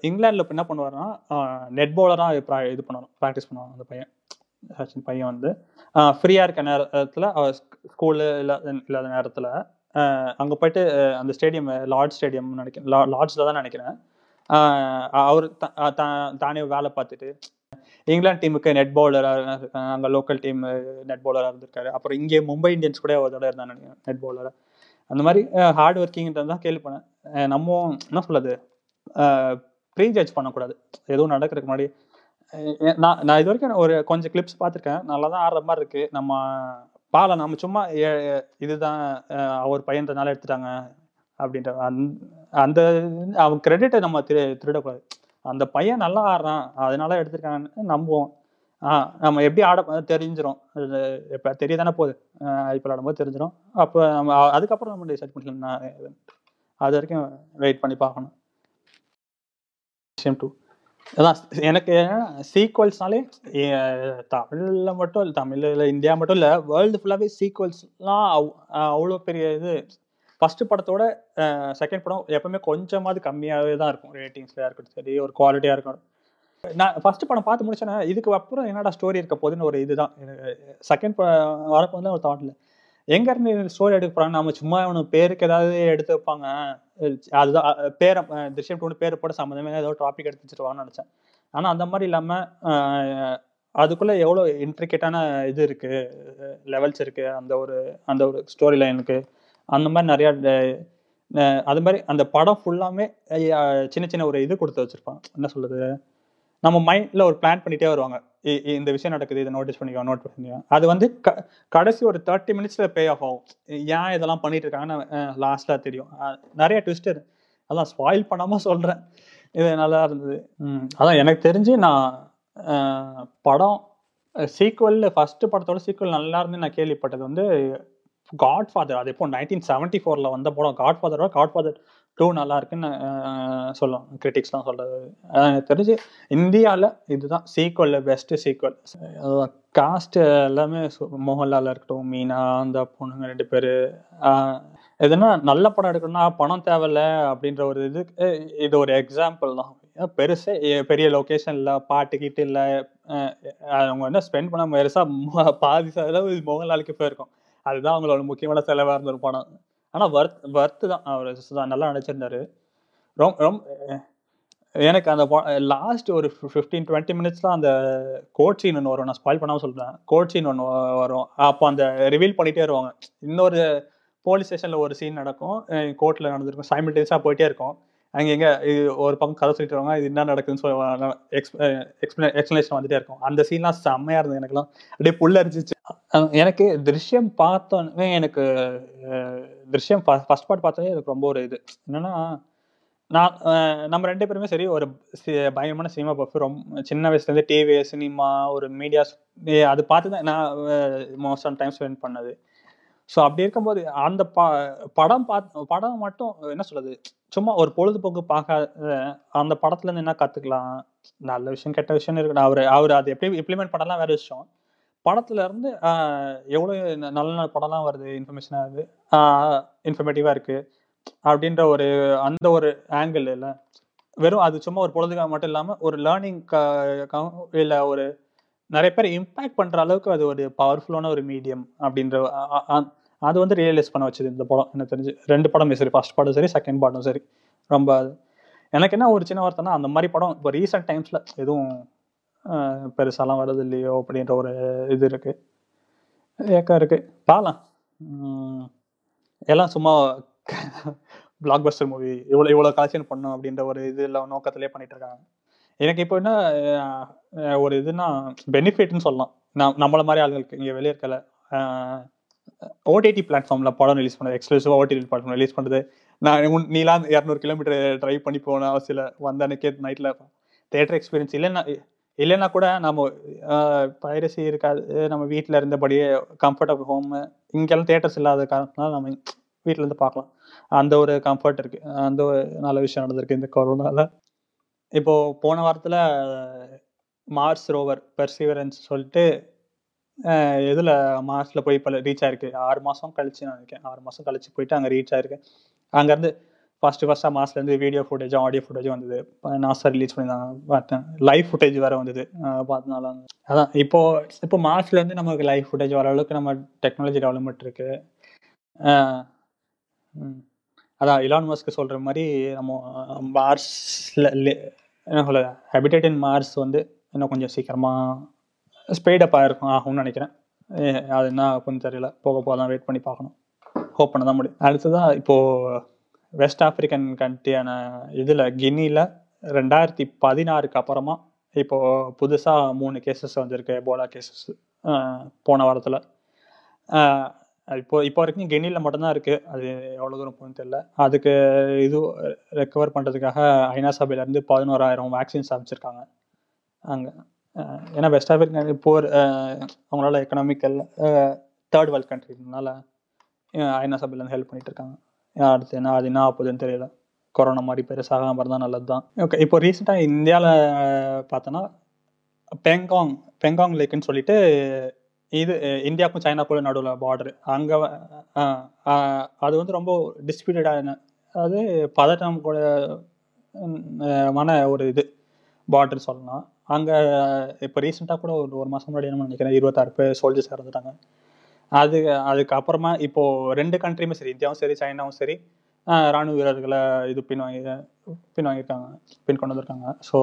[SPEAKER 1] இங்கிலாண்டில் இப்போ என்ன பண்ணுவாருன்னா நெட் பவுலராக இது பண்ணணும் ப்ராக்டிஸ் பண்ணுவாங்க அந்த பையன். சச்சின் பையன் வந்து ஃப்ரீயாக இருக்க நேரத்தில் ஸ்கூலு இல்லாத இல்லாத நேரத்தில் அங்கே போயிட்டு அந்த ஸ்டேடியம் லார்ட் ஸ்டேடியம் நினைக்கிறேன் லா லார்ட்ஸில் தான் நினைக்கிறேன். அவர் தானே வேலை பார்த்துட்டு இங்கிலாந்து டீமுக்கு நெட் பவுலராக அங்கே லோக்கல் டீம் நெட் பவுலராக இருந்திருக்காரு. அப்புறம் இங்கே மும்பை இந்தியன்ஸ் கூட ஒரு தடவை இருந்தாங்க நினைக்கிறேன் நெட் பவுலராக அந்த மாதிரி ஹார்ட் ஒர்க்கிங்ன்றது தான் கேள்விப்பேன் நம்ம என்ன சொல்லுது ப்ரீ ஜட்ஜ் பண்ணக்கூடாது. எதுவும் நடக்கிறதுக்கு முன்னாடி நான் நான் இது வரைக்கும் ஒரு கொஞ்சம் கிளிப்ஸ் பார்த்துருக்கேன். நல்லா தான் ஆடுற மாதிரி இருக்கு. நம்ம பால நம்ம சும்மா ஏ- இதுதான் அவர் பையன்றனால எடுத்துட்டாங்க அப்படின்ற அந்த அவன் கிரெடிட்டை நம்ம திரு திருடக்கூடாது. அந்த பையன் நல்லா ஆடுறான். அதனால எடுத்திருக்காங்கன்னு நம்புவோம். ஆஹ் நம்ம எப்படி ஆட தெரிஞ்சிடும் இப்போ தெரிய தானே போகுது ஐபிஎல் ஆடும்போது தெரிஞ்சிடும் அப்போ நம்ம அதுக்கப்புறம் நம்ம டிசைட் பண்ணிக்கலாம். நான் அது வரைக்கும் வெயிட் பண்ணி பார்க்கணும். சேம் டூ அதான் எனக்கு சீக்வல்ஸ்னாலே தமிழில் மட்டும் இல்லை தமிழில் இந்தியா மட்டும் இல்லை வேர்ல்டு ஃபுல்லாகவே சீக்வல்ஸ்லாம் அவ்வளோ பெரிய இது ஃபஸ்ட்டு படத்தோட செகண்ட் படம் எப்பவுமே கொஞ்சமாவது கம்மியாகவே தான் இருக்கும். ரேட்டிங்ஸ்லையாக இருக்கட்டும் சரி ஒரு குவாலிட்டியாக இருக்கட்டும். நான் ஃபர்ஸ்ட் படம் பார்த்து முடிச்சேன்னா இதுக்கு அப்புறம் என்னடா ஸ்டோரி இருக்க போதுன்னு ஒரு இதுதான் செகண்ட் வரப்போ வந்து ஒரு தாட் இல்லை. எங்க இருந்து ஸ்டோரி எடுக்க போறாங்க? நம்ம சும்மா அவனு பேருக்கு ஏதாவது எடுத்து வைப்பாங்க. அதுதான் பேரை திருஷ்யம் டூனு பேர் போட சம்மந்தமே ஏதோ டாபிக் எடுத்து வச்சிருவாங்கன்னு நினைச்சேன். ஆனா அந்த மாதிரி இல்லாம அதுக்குள்ள எவ்வளோ இன்ட்ரிகேட்டான இது இருக்கு லெவல்ஸ் இருக்கு அந்த ஒரு அந்த ஒரு ஸ்டோரி லைனுக்கு அந்த மாதிரி நிறையா அது மாதிரி அந்த படம் ஃபுல்லாமே சின்ன சின்ன ஒரு இது கொடுத்து வச்சிருப்பான். என்ன சொல்றது? நம்ம மைண்ட்ல ஒரு பிளான் பண்ணிட்டே வருவாங்க. இந்த விஷயம் நடக்குது இதை நோட்டீஸ் பண்ணிக்கோ நோட் பண்ணிக்கோ. அது வந்து க- கடைசி ஒரு தேர்ட்டி மினிட்ஸ்ல பே ஆஃப் ஆகும். ஏன் இதெல்லாம் பண்ணிட்டு இருக்காங்கன்னு லாஸ்டா தெரியும். நிறைய ட்விஸ்ட் அதான் ஸ்பாயில் பண்ணாம சொல்றேன். இது நல்லா இருந்தது. அதான் எனக்கு தெரிஞ்சு நான் படம் சீக்வல் ஃபர்ஸ்ட் படத்தோட சீக்வல் நல்லா இருந்து நான் கேள்விப்பட்டது வந்து காட் ஃபாதர் அது இப்போ நைன்டீன் செவன்ட்டி ஃபோர்ல வந்த படம். காட் ஃபாதரோட காட் ஃபாதர் டூ நல்லா இருக்குன்னு அஹ், சொல்லும் கிரிட்டிக்ஸ்லாம் சொல்றது. எனக்கு தெரிஞ்சு இந்தியாவில் இதுதான் சீக்வல் பெஸ்ட் சீக்வல் காஸ்ட் எல்லாமே மோகன்லால் இருக்கட்டும் மீனா அந்த பொண்ணுங்க ரெண்டு பேர் எதுனா நல்ல படம் எடுக்கணும்னா பணம் தேவையில்ல அப்படின்ற ஒரு இது இது ஒரு எக்ஸாம்பிள் தான். பெருசே பெரிய லொகேஷன் இல்லை பாட்டு கீட்டு இல்லை அவங்க என்ன ஸ்பெண்ட் பண்ண பெருசா பாதி செலவு மோகன்லாலுக்கு போயிருக்கும். அதுதான் அவங்களோட முக்கியமான செலவாக இருந்த ஒரு படம். ஆனால் வர்த் வர்த்து தான். அவர் நல்லா நினச்சிருந்தாரு ரொம்ப ரொம்ப எனக்கு அந்த லாஸ்ட் ஒரு ஃபிஃப்டீன் டுவெண்ட்டி மினிட்ஸ்லாம் அந்த கோட் சீன் ஒன்று வரும். நான் ஸ்பாயில் பண்ணாமல் சொல்கிறேன் கோட் சீன் ஒன்று வரும். அப்போ அந்த ரிவீல் பண்ணிகிட்டே வருவாங்க. இன்னொரு போலீஸ் ஸ்டேஷனில் ஒரு சீன் நடக்கும். கோர்ட்டில் நடந்திருக்கும். சைமில்டேஸாக போயிட்டே இருக்கும். அங்கே எங்கே இது ஒரு பக்கம் கதை சொல்லிட்டு வருவாங்க. இது என்ன நடக்குதுன்னு சொல்லி எக்ஸ்பிளனேஷன் வந்துட்டே இருக்கும். அந்த சீன்லாம் செம்மையாக இருந்தது எனக்குலாம் அப்படியே புல்லரிச்சிச்சு எனக்கு திருஷ்யம் பார்த்தோன்னே எனக்கு திருஷ்யம் ஃபர்ஸ்ட் பார்ட் பார்த்தோன்னே எனக்கு ரொம்ப ஒரு இது. என்னன்னா நான் நம்ம ரெண்டு பேருமே சரி ஒரு சி- பயங்கரமான சினிமா பஃப் ரொம்ப சின்ன வயசுலேருந்து டிவி சினிமா ஒரு மீடியாஸ் அது பார்த்து தான் நான் மோஸ்ட் ஆன் டைம் ஸ்பெண்ட் பண்ணது. ஸோ அப்படி இருக்கும்போது அந்த ப படம் பார்த்து படம் மட்டும் என்ன சொல்றது சும்மா ஒரு பொழுதுபோக்கு பார்க்காத அந்த படத்துல இருந்து என்ன கத்துக்கலாம்? நல்ல விஷயம் கெட்ட விஷயம் இருக்கு அவர் அவர் அது எப்படி இம்ப்ளிமெண்ட் பண்ணலாம் வேற விஷயம். படத்துல இருந்து எவ்வளவு நல்ல நல்ல படம்லாம் வருது இன்ஃபர்மேஷன் ஆகுது இன்ஃபர்மேட்டிவா இருக்கு அப்படின்ற ஒரு அந்த ஒரு ஆங்கிள் இல்ல வெறும் அது சும்மா ஒரு பொழுதுக்காக மட்டும் இல்லாம ஒரு லேர்னிங் இல்ல ஒரு நிறைய பேர் இம்பாக்ட் பண்ற அளவுக்கு அது ஒரு பவர்ஃபுல்லான ஒரு மீடியம் அப்படின்ற அது வந்து ரியலைஸ் பண்ண வச்சது இந்த படம் எனக்கு தெரிஞ்சு. ரெண்டு படமே சரி ஃபர்ஸ்ட் படம் சரி செகண்ட் படம் சரி ரொம்ப எனக்கு என்ன ஒரு சின்ன வார்த்தைன்னா அந்த மாதிரி படம் இப்போ ரீசெண்ட் டைம்ஸ்ல எதுவும் பெருசாலாம் வர்றது இல்லையோ அப்படின்ற ஒரு இது இருக்கு. ஏக்கம் இருக்கு. பார்க்கலாம் எல்லாம் சும்மா பிளாக் பஸ்டர் மூவி இவ்வளோ இவ்வளோ கலெக்ஷன் பண்ணும் அப்படின்ற ஒரு இதுல நோக்கத்திலே பண்ணிட்டு இருக்காங்க. எனக்கு இப்போ என்ன ஒரு இதுனா பெனிஃபிட்னு சொல்லலாம். நான் நம்மள மாதிரி ஆளுங்களுக்கு இங்கே வெளியே இருக்கல. ஓடிடி பிளாட்ஃபார்மில் படம் ரிலீஸ் பண்ணுறது எக்ஸ்க்ளூசிவாக ஓடிடி பிளாட்ஃபார்ம் ரிலீஸ் பண்ணுறது நான் நீலாம் இரநூறு கிலோமீட்டர் டிரைவ் பண்ணி போன அவசியம் இல்லை வந்த அன்னைக்கே நைட்டில் தேட்டர் எக்ஸ்பீரியன்ஸ் இல்லைன்னா இல்லைன்னா கூட நம்ம பைரசி இருக்காது நம்ம வீட்டில் இருந்தபடியே கம்ஃபர்டபுள் ஹோம் இங்கெல்லாம் தேட்டர்ஸ் இல்லாத காரணத்தினால நம்ம வீட்டிலேருந்து பார்க்கலாம். அந்த ஒரு கம்ஃபர்ட் இருக்கு. அந்த ஒரு நல்ல விஷயம் நடந்திருக்கு இந்த கொரோனாவில் இப்போ போன வாரத்தில் மார்ஸ் ரோவர் பெர்சிவரன்ஸ் சொல்லிட்டு எதில் மார்ஸில் போய் இப்போ ரீச் ஆயிருக்கு. ஆறு மாதம் கழிச்சு நான் நினைக்கிறேன். ஆறு மாதம் கழிச்சு போயிட்டு அங்கே ரீச் ஆயிருக்கு. அங்கேருந்து ஃபஸ்ட்டு ஃபஸ்ட்டாக மாஸ்லேருந்து வீடியோ ஃபுட்டேஜும் ஆடியோ ஃபுட்டேஜும் வந்தது. நாசா ரிலீஸ் பண்ணியிருந்தாங்க. பார்த்தேன். லைவ் ஃபுட்டேஜ் வேறு வந்தது. பார்த்தனால அதான். இப்போ இப்போ மாஸ்லேருந்து நமக்கு லைவ் ஃபுட்டேஜ் வர அளவுக்கு நம்ம டெக்னாலஜி டெவலப்மெண்ட் இருக்கு. அதான் இலான் மஸ்க்கு சொல்கிற மாதிரி நம்ம மார்ஸில் என்ன சொல்ல ஹேபிடேட் இன் மார்ஸ் வந்து இன்னும் கொஞ்சம் சீக்கிரமாக ஸ்பீடப்பாக இருக்கும் ஆகும்னு நினைக்கிறேன். அது என்ன கொஞ்சம் தெரியல. போக போக தான் வெயிட் பண்ணி பார்க்கணும். ஹோப் பண்ண தான் முடியும். அடுத்ததாக இப்போது வெஸ்ட் ஆப்பிரிக்கன் கண்ட்ரியான இதில் கினியில் ரெண்டாயிரத்தி பதினாறுக்கு அப்புறமா இப்போது புதுசாக மூணு கேசஸ் வந்திருக்கு போலா கேசஸ் போன வாரத்தில். இப்போ இப்போ வரைக்கும் கெனியில் மட்டும்தான் இருக்குது அது எவ்வளோ தூரம் போகணும்னு தெரியல. அதுக்கு இது ரெக்கவர் பண்ணுறதுக்காக ஐநா சபையிலேருந்து பதினோராயிரம் வேக்சின்ஸ் அமைச்சிருக்காங்க அங்கே ஏன்னா வெஸ்ட் ஆஃப்ரிக்கா போர் அவங்களால எக்கனாமிக்கல் தேர்ட் வேர்ல்ட் கண்ட்ரினால ஐநா சபையிலேருந்து ஹெல்ப் பண்ணிட்டு இருக்காங்க. அடுத்து என்ன அது என்ன ஆகுதுன்னு தெரியல. கொரோனா மாதிரி பெருசாகாம இருந்தால் நல்லது தான் ஓகே இப்போ ரீசெண்டாக இந்தியாவில் பார்த்தோன்னா பெங்காங் பெங்காங் லேக்குன்னு சொல்லிட்டு இது இந்தியாவுக்கும் சைனாக்குள்ள நடுவில் பார்டர் அங்கே அது வந்து ரொம்ப டிஸ்பியூட்டடான அதாவது பதட்டம் கூட மன ஒரு இது. பார்டர் சொல்லலாம். அங்கே இப்போ ரீசெண்டாக கூட ஒரு ஒரு மாதம் முன்னாடி என்ன நினைக்கிறேன் இருபத்தாறு பேர் சோல்ஜர்ஸ் இறந்துட்டாங்க. அது அதுக்கப்புறமா இப்போ ரெண்டு கண்ட்ரியுமே சரி இந்தியாவும் சரி சைனாவும் சரி ராணுவ வீரர்களை இது பின்வாங்கி பின்வாங்கியிருக்காங்க பின் கொண்டு வந்திருக்காங்க ஸோ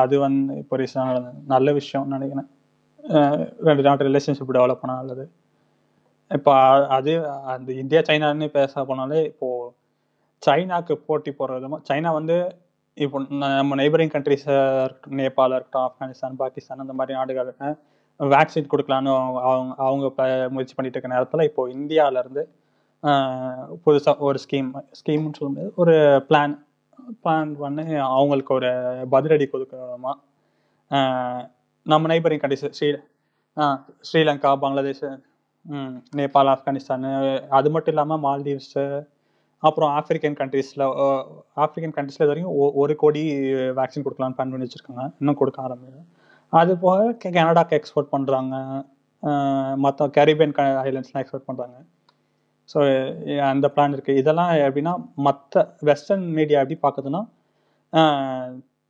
[SPEAKER 1] அது வந்து இப்போ ரீசனாக நல்ல விஷயம்னு நினைக்கிறேன். ரெண்டு நாட்டு ரிலேஷன்ஷிப் டெவலப் பண்ண நல்லது. இப்போ அது அந்த இந்தியா சைனான்னு பேச போனாலே இப்போ சைனாக்கு போட்டி போடுற விதமாக சைனா வந்து இப்போ நம்ம நெய்பரிங் இருக்கட்டும் நேபாளம் இருக்கட்டும் ஆப்கானிஸ்தான் பாகிஸ்தான் அந்த மாதிரி நாடுகளுக்கு வேக்சின் கொடுக்கலான்னு அவங்க அவங்க- அவங்க முயற்சி பண்ணிட்டு இருக்க நேரத்தில் இப்போ இந்தியாவிலேருந்து புதுசாக ஒரு ஸ்கீம் ஸ்கீம்னு சொல்ல முடியாது. ஒரு பிளான் பிளான் பண்ணி அவங்களுக்கு ஒரு பதிலடி கொடுக்கறமா நம்ம நைபரிங் கண்டிஸ் ஸ்ரீ ஆ ஸ்ரீலங்கா பங்களாதேஷ் நேபாள் ஆப்கானிஸ்தான் அது மட்டும் இல்லாமல் மால்தீவ்ஸு அப்புறம் ஆப்பிரிக்கன் கண்ட்ரீஸில் ஆப்பிரிக்கன் கண்ட்ரீஸில் இது வரைக்கும் ஒரு கோடி வேக்சின் கொடுக்கலான்னு பிளான் பண்ணி வச்சுருக்காங்க. இன்னும் கொடுக்க ஆரம்பிங்க அது போக கனடாக்கு எக்ஸ்போர்ட் பண்ணுறாங்க மற்ற கரீபியன் ஐலண்ட்ஸ்லாம் எக்ஸ்போர்ட் பண்ணுறாங்க ஸோ அந்த பிளான் இருக்குது இதெல்லாம் எப்படின்னா மற்ற வெஸ்டர்ன் மீடியா எப்படி பார்க்குதுன்னா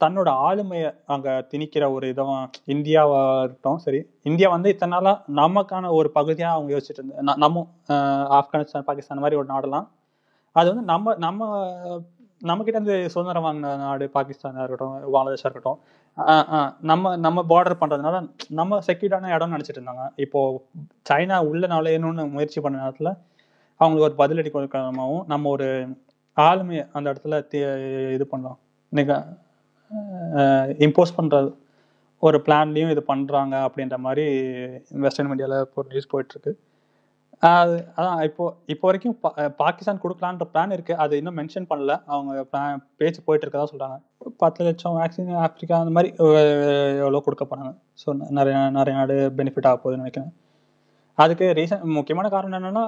[SPEAKER 1] தன்னோட ஆளுமையை அங்கே திணிக்கிற ஒரு இதுவும் இந்தியாவாக இருக்கட்டும் சரி இந்தியா வந்து இத்தனை நாளாக நமக்கான ஒரு பகுதியாக அவங்க யோசிச்சுட்டு இருந்த நம்ம ஆப்கானிஸ்தான் பாகிஸ்தான் மாதிரி ஒரு நாடெல்லாம் அது வந்து நம்ம நம்ம நம்மக்கிட்ட இருந்து சுதந்திரம் வாங்கின நாடு பாகிஸ்தானாக இருக்கட்டும் பங்களாதேஷாக இருக்கட்டும் நம்ம நம்ம பார்டர் பண்ணுறதுனால நம்ம செக்யூர்டான இடம்னு நினச்சிட்டு இருந்தாங்க. இப்போது சைனா உள்ள நுழையணும்னு முயற்சி பண்ண நேரத்தில் அவங்களுக்கு ஒரு பதிலடி கொடுக்கறமாவும் நம்ம ஒரு ஆளுமை அந்த இடத்துல இது பண்ணலாம். நீங்கள் இம்போஸ் பண்ணுறது ஒரு பிளான்லேயும் இது பண்ணுறாங்க அப்படின்ற மாதிரி வெஸ்டர்ன் மீடியாவில் இப்போ நியூஸ் போயிட்டுருக்கு அதான் இப்போ இப்போ வரைக்கும் பா- பாகிஸ்தான் கொடுக்கலான்ற பிளான் இருக்கு. அது இன்னும் மென்ஷன் பண்ணல. அவங்க பேச்சு போயிட்டு இருக்கதா சொல்றாங்க. பத்து லட்சம் வேக்சின் ஆப்பிரிக்கா அந்த மாதிரி எவ்வளோ கொடுக்க போறாங்க. ஸோ நிறைய நிறைய நாடு பெனிஃபிட் ஆக போகுதுன்னு நினைக்கிறேன். அதுக்கு ரீசன் முக்கியமான காரணம் என்னன்னா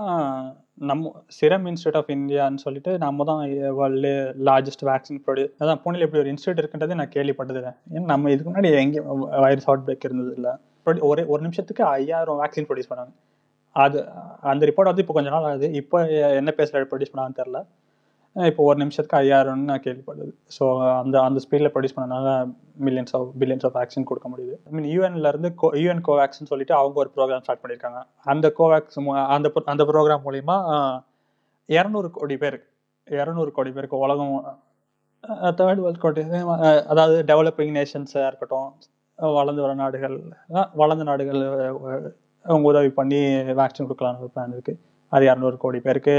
[SPEAKER 1] நம்ம சிரம் இன்ஸ்டியூட் ஆஃப் இந்தியான்னு சொல்லிட்டு நம்ம தான் வேர்ல்டு லார்ஜஸ்ட் வேக்சின் ப்ரொடியூஸ் அதான் புனேல இப்படி ஒரு இன்ஸ்டியூட் இருக்குன்றது நான் கேள்விப்பட்டது இல்லை. ஏன்னா நம்ம இதுக்கு முன்னாடி எங்கேயும் வைரஸ் அவுட் பிரேக் இருந்தது இல்லை ஒரு ஒரு நிமிஷத்துக்கு ஐயாயிரம் வேக்சின் ப்ரொடியூஸ் பண்ணாங்க. அது அந்த ரிப்போர்ட் வந்து இப்போ கொஞ்ச நாள் ஆகுது. இப்போ என்ன பேசுகிற ப்ரொடியூஸ் பண்ணாங்கன்னு தெரில இப்போ ஒரு நிமிஷத்துக்கு ஐயாயிரம்னு நான் கேள்விப்பட்டது. ஸோ அந்த அந்த ஸ்பீடில் ப்ரொடியூஸ் பண்ணனால millions of billions of vaccine கொடுக்க முடியுது. ஐ மீன் யூஎன்லேருந்து கோ யூஎன் கோவேக்ஸ்னு சொல்லிட்டு அவங்க ஒரு ப்ரோக்ராம் ஸ்டார்ட் பண்ணியிருக்காங்க. அந்த கோவேக்ஸ் அந்த அந்த ப்ரோக்ராம் மூலிமா இரநூறு கோடி பேர் இரநூறு கோடி பேருக்கு உலகம் தேர்ட் வேர்ல்ட் கோடி அதாவது டெவலப்பிங் நேஷன்ஸாக இருக்கட்டும் வளர்ந்து வர நாடுகள் வளர்ந்த நாடுகள் அவங்க உதவி பண்ணி வேக்சின் கொடுக்கலாம்னு ஒரு பிளான் இருக்கு. அது இரநூறு கோடி பேருக்கு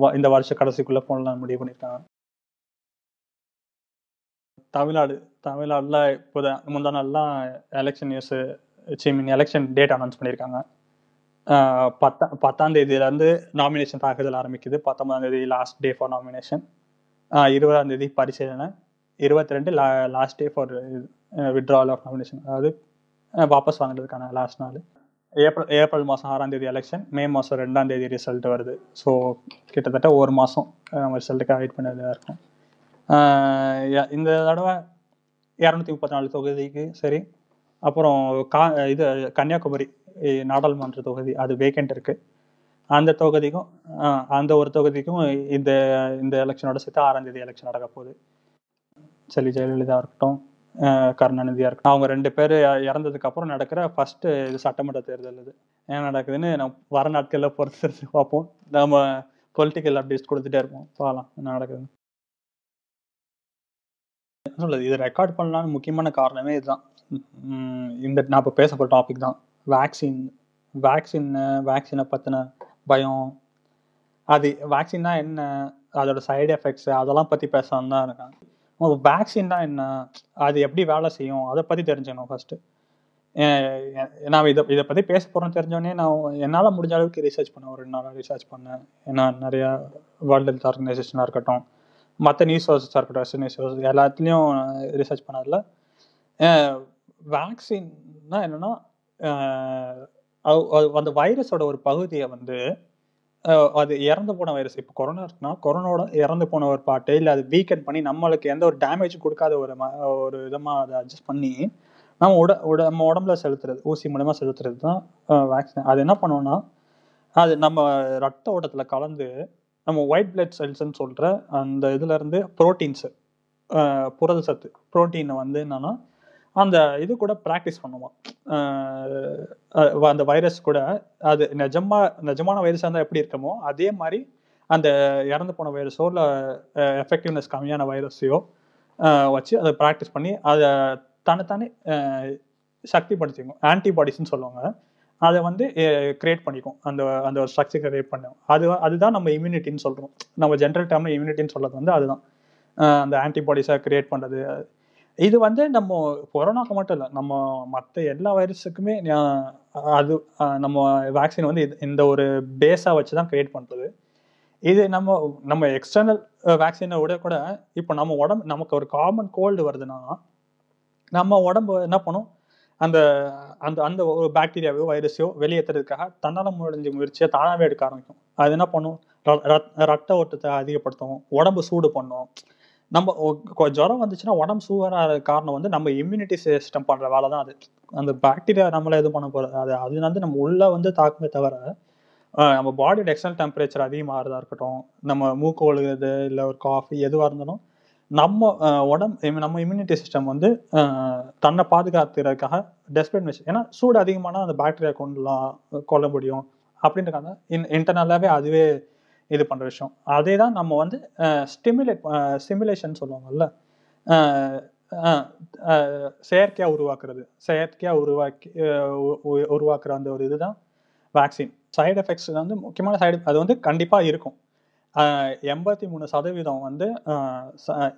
[SPEAKER 1] வ- இந்த வருஷ கடைசிக்குள்ள போடலாம் முடிவு பண்ணியிருக்காங்க தமிழ்நாடு தமிழ்நாடுல இப்போ முந்தா நாள்லாம் election news mean election date announce பண்ணியிருக்காங்க பத்தா பத்தாம் தேதியிலேருந்து நாமினேஷன் தாக்குதல் ஆரம்பிக்குது. பத்தொன்பதாம் தேதி லாஸ்ட் டே ஃபார் நாமினேஷன் இருபதாம் தேதி பரிசீலனை. இருபத்தி ரெண்டு லா last day for withdrawal of nomination அதாவது வாபஸ் வாங்குறதுக்கான லாஸ்ட் நாள். ஏப்ரல் ஏப்ரல் மாதம் ஆறாம் தேதி எலெக்ஷன் மே மாதம் ரெண்டாம் தேதி ரிசல்ட் வருது. ஸோ கிட்டத்தட்ட ஒரு மாதம் நம்ம ரிசல்ட்டுக்காக வெயிட் பண்ணதாக இருக்கும். இந்த தடவை இரநூத்தி முப்பத்தி நாலு தொகுதிக்கு சரி. அப்புறம் கா இது கன்னியாகுமரி நாடாளுமன்ற தொகுதி அது வேக்கண்ட் இருக்குது அந்த தொகுதிக்கும் அந்த ஒரு தொகுதிக்கும் இந்த இந்த எலெக்ஷனோட சேர்த்து ஆறாம் தேதி எலெக்ஷன் நடக்க போகுது. சரி ஜெயலலிதா இருக்கட்டும் கருணாநிதியாக இருக்கும் அவங்க ரெண்டு பேர் இறந்ததுக்கு அப்புறம் நடக்கிற ஃபர்ஸ்ட் இது சட்டமன்ற தேர்தல் இது ஏன் நடக்குதுன்னு நம்ம வர நாட்களில் பொறுத்து பார்ப்போம். நம்ம பொலிட்டிக்கல் அப்டேட்ஸ் கொடுத்துட்டே இருப்போம். பார்க்கலாம் என்ன நடக்குது என்ன சொல்றது? இது ரெக்கார்ட் பண்ணலான்னு முக்கியமான காரணமே இதுதான். இந்த நான் இப்போ பேச போகிற டாபிக் தான். வேக்சின் வேக்சின் வேக்சினை பற்றின பயம். அது வேக்சின்னா என்ன? அதோட சைடு எஃபெக்ட்ஸ் அதெல்லாம் பற்றி பேசாமல் தான் இருக்கேன் வேக்சின்னா என்ன? அது எப்படி வேலை செய்யும்? அதை பற்றி தெரிஞ்சுக்கணும் ஃபர்ஸ்ட்டு நான் இதை இதை பற்றி பேச போகிறேன் தெரிஞ்சோடனே நான் என்னால் முடிஞ்ச அளவுக்கு ரிசர்ச் பண்ணேன். ஒரு ரெண்டு நாளாக ரிசர்ச் பண்ணேன். ஏன்னா நிறையா வேர்ல்டு ஹெல்த் ஆர்கனைசேஷனாக இருக்கட்டும் மற்ற நியூஸ் சோர்ஸஸாக இருக்கட்டும் எஸ் நியூஸ் சோர்ஸ் எல்லாத்துலேயும் ரிசர்ச் பண்ணதில் வேக்சின்னா என்னென்னா அந்த வைரஸோட ஒரு பகுதியை வந்து அது இறந்து போன வைரஸ் இப்போ கொரோனா இருக்குன்னா கொரோனாவோட இறந்து போன ஒரு பாட்டு இல்லை அது வீக்கெண்ட் பண்ணி நம்மளுக்கு எந்த ஒரு டேமேஜ் கொடுக்காத ஒரு ஒரு விதமாக அதை அட்ஜஸ்ட் பண்ணி நம்ம உட உட நம்ம உடம்புல செலுத்துறது ஊசி மூலமாக செலுத்துறது தான் வேக்சின் அது என்ன பண்ணோம்னா அது நம்ம ரத்த ஓட்டத்தில் கலந்து நம்ம ஒயிட் பிளட் செல்ஸ்ன்னு சொல்கிற அந்த இதுலேருந்து ப்ரோட்டீன்ஸு புரத சத்து ப்ரோட்டீனை வந்து என்னன்னா அந்த இது கூட ப்ராக்டிஸ் பண்ணுவோம் அந்த வைரஸ் கூட அது நிஜமா நிஜமான வைரஸாக இருந்தால் எப்படி இருக்குமோ அதே மாதிரி அந்த இறந்து போன வைரஸோ இல்லை எஃபெக்டிவ்னஸ் கம்மியான வைரஸையோ வச்சு அதை ப்ராக்டிஸ் பண்ணி அதை தனித்தானே சக்திப்படுத்திக்கும். ஆன்டிபாடிஸ்ன்னு சொல்லுவாங்க. அதை வந்து கிரியேட் பண்ணிக்கும். அந்த அந்த ஒரு ஸ்ட்ரக்சர் கிரியேட் பண்ணும் அது அதுதான் நம்ம இம்யூனிட்டின்னு சொல்கிறோம் நம்ம ஜென்ரல் டேர்மில் இம்யூனிட்டின்னு சொல்கிறது வந்து அதுதான். அந்த ஆன்டிபாடிஸை கிரியேட் பண்ணுறது இது வந்து நம்ம கொரோனாக்கு மட்டும் இல்லை நம்ம மற்ற எல்லா வைரஸுக்குமே அது நம்ம வேக்சின் வந்து இந்த ஒரு பேஸாக வச்சு தான் கிரியேட் பண்ணுறது இது நம்ம நம்ம எக்ஸ்டர்னல் வேக்சினை விட கூட இப்போ நம்ம உடம்பு நமக்கு ஒரு காமன் கோல்டு வருதுன்னா நம்ம உடம்பு என்ன பண்ணும்? அந்த அந்த அந்த ஒரு பாக்டீரியாவையோ வைரஸையோ வெளியேற்றுறதுக்காக தன்னால முடிஞ்ச முயற்சியை தானாகவே எடுக்க ஆரம்பிக்கும். அது என்ன பண்ணும்? ர- ரத்- ரத்த ஓட்டத்தை அதிகப்படுத்தும் உடம்பு சூடு பண்ணும். நம்ம ஒ- ஜுரம் வந்துச்சுன்னா உடம்பு சூவராக காரணம் வந்து நம்ம இம்யூனிட்டி சிஸ்டம் பண்ணுற வேலை தான் அது. அந்த பாக்டீரியா நம்மள எதுவும் பண்ண போகிறது அது அது வந்து நம்ம உள்ளே வந்து தாக்குமே தவிர நம்ம பாடியோட எக்ஸ்டர்னல் டெம்பரேச்சர் அதிகமாகிறதா இருக்கட்டும் நம்ம மூக்கு ஒழுகுறது இல்லை ஒரு காஃபி எதுவாக இருந்தாலும் நம்ம உடம்பு நம்ம இம்யூனிட்டி சிஸ்டம் வந்து தன்னை பாதுகாத்துறதுக்காக டெஸ்பிரேட் மிஷன் ஏன்னா சூடு அதிகமானால் அந்த பாக்டீரியா கொண்டுலாம் கொல்ல முடியும் அப்படின்றக்காக இன் இன்டர்னலாகவே அதுவே இது பண்ணுற விஷயம். அதே தான் நம்ம வந்து ஸ்டிமுலேட் ஸ்டிமுலேஷன் சொல்லுவாங்கல்ல? செயற்கையாக உருவாக்குறது. செயற்கையாக உருவாக்கி உ- உருவாக்குற அந்த ஒரு இதுதான் வேக்சின் சைடு எஃபெக்ட்ஸ் வந்து முக்கியமான சைடு அது வந்து கண்டிப்பாக இருக்கும். எண்பத்தி மூணு சதவீதம் வந்து ச-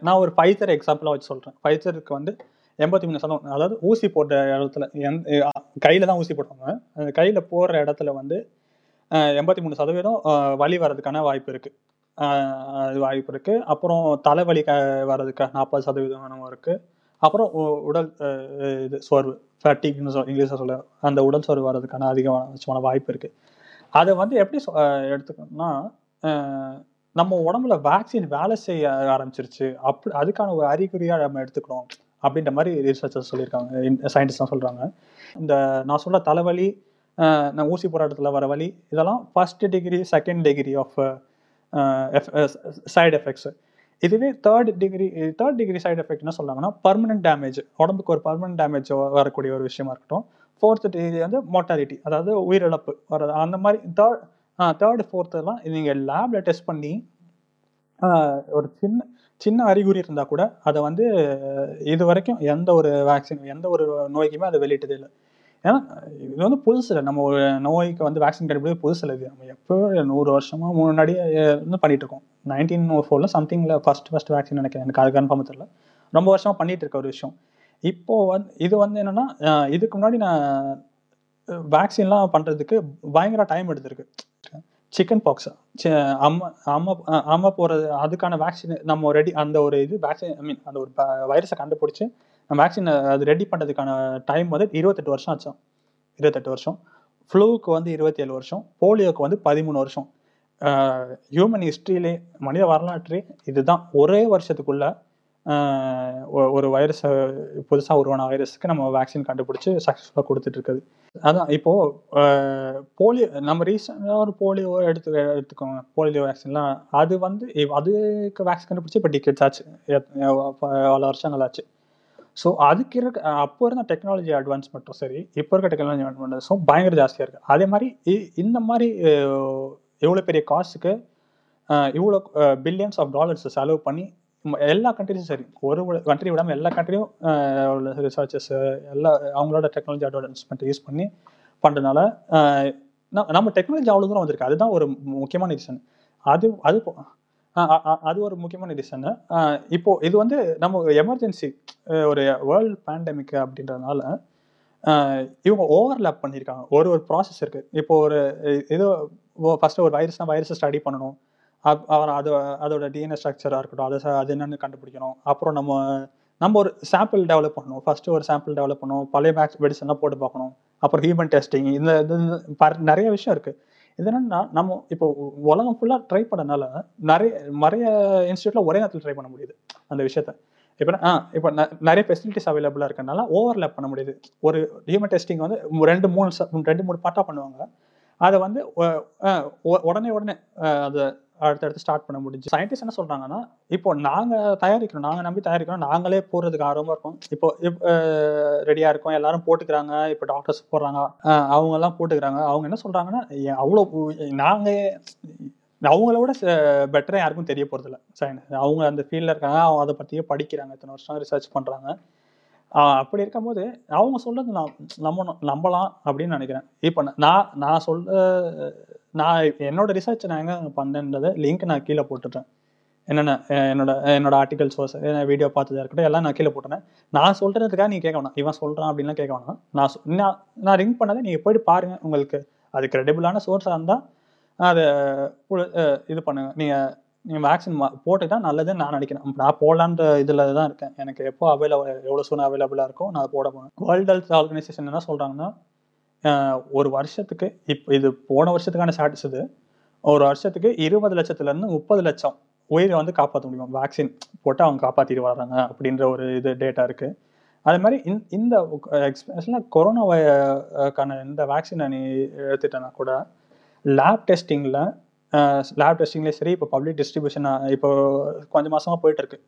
[SPEAKER 1] நான் ஒரு ஃபைசர் எக்ஸாம்பிளாக வச்சு சொல்கிறேன் ஃபைசருக்கு வந்து எண்பத்தி மூணு சதவீதம் அதாவது ஊசி போட்ட இடத்துல எந் கையில் தான் ஊசி போடுவாங்க. அந்த கையில் போடுற இடத்துல வந்து எண்பத்தி மூணு சதவீதம் வலி வர்றதுக்கான வாய்ப்பு இருக்கு. அது வாய்ப்பு இருக்கு. அப்புறம் தலைவலி க வர்றதுக்கு நாற்பது சதவீதம் இருக்கு. அப்புறம் உ- உடல் இது சோர்வு ஃபேட்டிக்னு சொல் இங்கிலீஷில் சொல்ல அந்த உடல் சோர்வு வர்றதுக்கான அதிகமான வாய்ப்பு இருக்கு. அதை வந்து எப்படி சொ- எடுத்துக்கணும்னா நம்ம உடம்புல வேக்சின் வேலை செய்ய ஆரம்பிச்சிருச்சு. அப்படி அதுக்கான ஒரு அறிகுறியாக நம்ம எடுத்துக்கணும். அப்படின்ற மாதிரி ரிசர்ச்சர்ஸ் சொல்லியிருக்காங்க. சயின்டிஸ்ட்லாம் சொல்கிறாங்க இந்த நான் சொல்ல தலைவலி நான் ஊசி போராட்டத்தில் வர வழி இதெல்லாம் first degree second degree of side effects இதுவே third degree third degree side effect என்ன சொல்றாங்கன்னா பர்மனன்ட் டேமேஜ் உடம்புக்கு ஒரு பர்மனன்ட் டேமேஜ் வரக்கூடிய ஒரு விஷயமா இருக்கட்டும். ஃபோர்த் டிகிரி வந்து மோட்டாலிட்டி அதாவது உயிரிழப்பு வர்றது. அந்த மாதிரி தேர்ட் தேர்டு ஃபோர்த்துலாம் நீங்கள் லேபில் டெஸ்ட் பண்ணி ஒரு சின்ன சின்ன அறிகுறி இருந்தால் கூட அதை வந்து இது வரைக்கும் எந்த ஒரு வேக்சின் எந்த ஒரு நோய்க்குமே அதை வெளியிட்டதே இல்லை. ஏன்னா இது வந்து புதுசு இல்லை நம்ம ஒரு நோய்க்கு வந்து வேக்சின் கண்டுபிடிச்சது புதுசு இல்லை இது. நம்ம எப்போ நூறு வருஷமா முன்னாடியே வந்து பண்ணிட்டு இருக்கோம். நைன்டீன் ஃபோரில் சம்திங்கில் ஃபர்ஸ்ட் ஃபர்ஸ்ட் வேக்சின் நினைக்கிறேன். எனக்கு அது கன்ஃபார்ம் தெரியல. ரொம்ப வருஷமா பண்ணிட்டு இருக்க ஒரு விஷயம். இப்போ வந்து இது வந்து என்னன்னா இதுக்கு முன்னாடி நான் வேக்சின்லாம் பண்ணுறதுக்கு பயங்கர டைம் எடுத்திருக்கு. சிக்கன் பாக்ஸ் அம்மா அம்மா அம்மா போகிறது அதுக்கான வேக்சின் நம்ம ரெடி அந்த ஒரு இது வேக்சின் ஐ மீன் அந்த ஒரு வைரஸை கண்டுபிடிச்சி வேக்சின் அது ரெடி பண்ணுறதுக்கான டைம் வந்து இருபத்தெட்டு வருஷம் ஆச்சு. இருபத்தெட்டு வருஷம். ஃப்ளூவுக்கு வந்து இருபத்தி ஏழு வருஷம். போலியோக்கு வந்து பதிமூணு வருஷம். ஹியூமன் ஹிஸ்ட்ரியிலே மனித வரலாற்றே இதுதான். ஒரே வருஷத்துக்குள்ள ஒரு வைரஸை புதுசாக உருவான வைரஸுக்கு நம்ம வேக்சின் கண்டுபிடிச்சி சக்ஸஸ்ஃபுல்லாக கொடுத்துட்டு இருக்குது அதான் இப்போது போலியோ நம்ம ரீசெண்டாக ஒரு போலியோ எடுத்து எடுத்துக்கோங்க. போலியோ வேக்சின்லாம் அது வந்து அதுக்கு வேக்சின் கண்டுபிடிச்சி இப்போ டிக்கெட்ஸ் ஆச்சு. பல வருஷங்கள் ஆச்சு. ஸோ அதுக்கு இருக்க அப்போ இருந்த டெக்னாலஜி அட்வான்ஸ்மெண்ட்டும் சரி இப்போ இருக்க டெக்னாலஜி அட்வான்ஸ்மெண்ட்ஸும் பயங்கர ஜாஸ்தியாக இருக்குது அதே மாதிரி இந்த மாதிரி இவ்வளோ பெரிய காசுக்கு இவ்வளோ பில்லியன்ஸ் ஆஃப் டாலர்ஸ் செலவு பண்ணி எல்லா கண்ட்ரிஸும் சரி ஒரு கண்ட்ரி விடாமல் எல்லா கண்ட்ரியும் ரிசர்ச்சஸ் எல்லா அவங்களோட டெக்னாலஜி அட்வான்ஸ்மெண்ட் யூஸ் பண்ணி பண்ணுறதுனால நம்ம டெக்னாலஜி அவ்வளோ தூரம் வந்திருக்கு. அதுதான் ஒரு முக்கியமான ரீசன் அது அது அது ஒரு முக்கியமான ரீசன் இப்போ இது வந்து நம்ம எமர்ஜென்சி ஒரு வேர்ல்ட் பேண்டமிக் அப்படின்றதுனால இவங்க ஓவர்லேப் பண்ணியிருக்காங்க ஒரு ஒரு ப்ராசஸ் இருக்கு. இப்போ ஒரு இ- ஃபஸ்ட்டு ஃபர்ஸ்ட் ஒரு வைரஸ்னா வைரஸை ஸ்டடி பண்ணணும். அப்- அப்புறம் அது அதோட டிஎன்ஏ ஸ்ட்ரக்சராக இருக்கட்டும் அதை அது என்னென்னு கண்டுபிடிக்கணும். அப்புறம் நம்ம நம்ம ஒரு சாம்பிள் டெவலப் பண்ணணும். ஃபர்ஸ்ட் ஒரு சாம்பிள் டெவலப் பண்ணணும். பழைய மேக்ஸ் மெடிசன்லாம் போட்டு பார்க்கணும். அப்புறம் ஹியூமன் டெஸ்டிங் இந்த இது நிறைய விஷயம் இருக்குது இது என்னன்னா நம்ம இப்போ உலகம் ஃபுல்லாக ட்ரை பண்ணனால நிறைய நிறைய இன்ஸ்டியூட்ல ஒரே நேரத்தில் ட்ரை பண்ண முடியுது அந்த விஷயத்த. இப்போ ஆ இப்போ ந- நிறைய ஃபெசிலிட்டிஸ் அவைலபிளாக இருக்கனால ஓவர்லேப் பண்ண முடியுது. ஒரு ஹியூமன் டெஸ்டிங் வந்து ரெண்டு மூணு ரெண்டு மூணு பாட்டாக பண்ணுவாங்க. அதை வந்து உடனே உடனே அதை அடுத்தடுத்து ஸ்டார்ட் பண்ண முடிஞ்சு. சயின்டிஸ்ட் என்ன சொல்றாங்கன்னா இப்போ நாங்க தயாரிக்கிறோம் நாங்க நம்பி தயாரிக்கிறோம் நாங்களே போடுறதுக்கு ஆர்வமா இருக்கும். இப்போ ரெடியா இருக்கோம் எல்லாரும் போட்டுக்கிறாங்க இப்போ டாக்டர்ஸ் போடுறாங்க அவங்கெல்லாம் அவங்க எல்லாம் போட்டுக்கிறாங்க. அவங்க என்ன சொல்றாங்கன்னா அவ்வளோ நாங்க அவங்கள விட பெட்டராக யாருக்கும் தெரிய போகிறது இல்லை. சயின்ஸ் அவங்க அந்த ஃபீல்டில் இருக்காங்க அவங்க அதை பற்றியே படிக்கிறாங்க இத்தனை வருஷம் ரிசர்ச் பண்ணுறாங்க அப்படி இருக்கும்போது அவங்க சொல்றது நான் நம்பணும் நம்பலாம் அப்படின்னு நினைக்கிறேன். இப்போ நான் நான் சொல்ல நான் என்னோட ரிசர்ச் நான் எங்கே பண்ணேன்றதை லிங்க் நான் கீழே போட்டுட்டேன் என்னென்ன என்னோட என்னோட ஆர்டிகல் சோர்ஸ் வீடியோ பார்த்ததா இருக்கட்டும் எல்லாம் நான் கீழே போட்டுறேன் நான் சொல்கிறதுக்காக நீங்கள் கேட்க வேணாம். இவன் சொல்கிறான் அப்படின்லாம் கேட்க வேணாம். நான் நான் ரிங்க் பண்ணதை நீங்கள் போயிட்டு பாருங்கள் உங்களுக்கு. அது கிரெடிபிளான சோர்ஸாக இருந்தால் அதை இது பண்ணுங்கள் நீங்கள் நீங்கள் வேக்சின் தான் நல்லதுன்னு நான் நினைக்கிறேன். நான் போடலான்ற இதில் தான் இருக்கேன். எனக்கு எப்போ அவைலபிள் எவ்வளோ சூழ்நிலை அவைலபிளாக இருக்கோ நான் போட போகிறேன் வேர்ல்ட் ஹெல்த் ஆர்கனைசேஷன் என்ன சொல்கிறாங்கன்னா ஒரு வருஷத்துக்கு இப்போ இது போன வருஷத்துக்கான ஸ்டாட்டஸ் இது. ஒரு வருஷத்துக்கு இருபது லட்சத்துலேருந்து முப்பது லட்சம் உயிரை வந்து காப்பாற்ற முடியும்? வேக்சின் போட்டு அவங்க காப்பாற்றிட்டு வராங்க அப்படின்ற ஒரு இது டேட்டா இருக்கு. அதே மாதிரி இந்த- இந்த எக்ஸ்பெஷலாக கொரோனாக்கான இந்த வேக்சினை நீ எடுத்துட்டேன்னா கூட லேப் டெஸ்டிங்கில் லேப் டெஸ்டிங்லேயும் சரி இப்போ பப்ளிக் டிஸ்ட்ரிபியூஷன் இப்போ கொஞ்சம் மாதமாக போயிட்டு இருக்கு.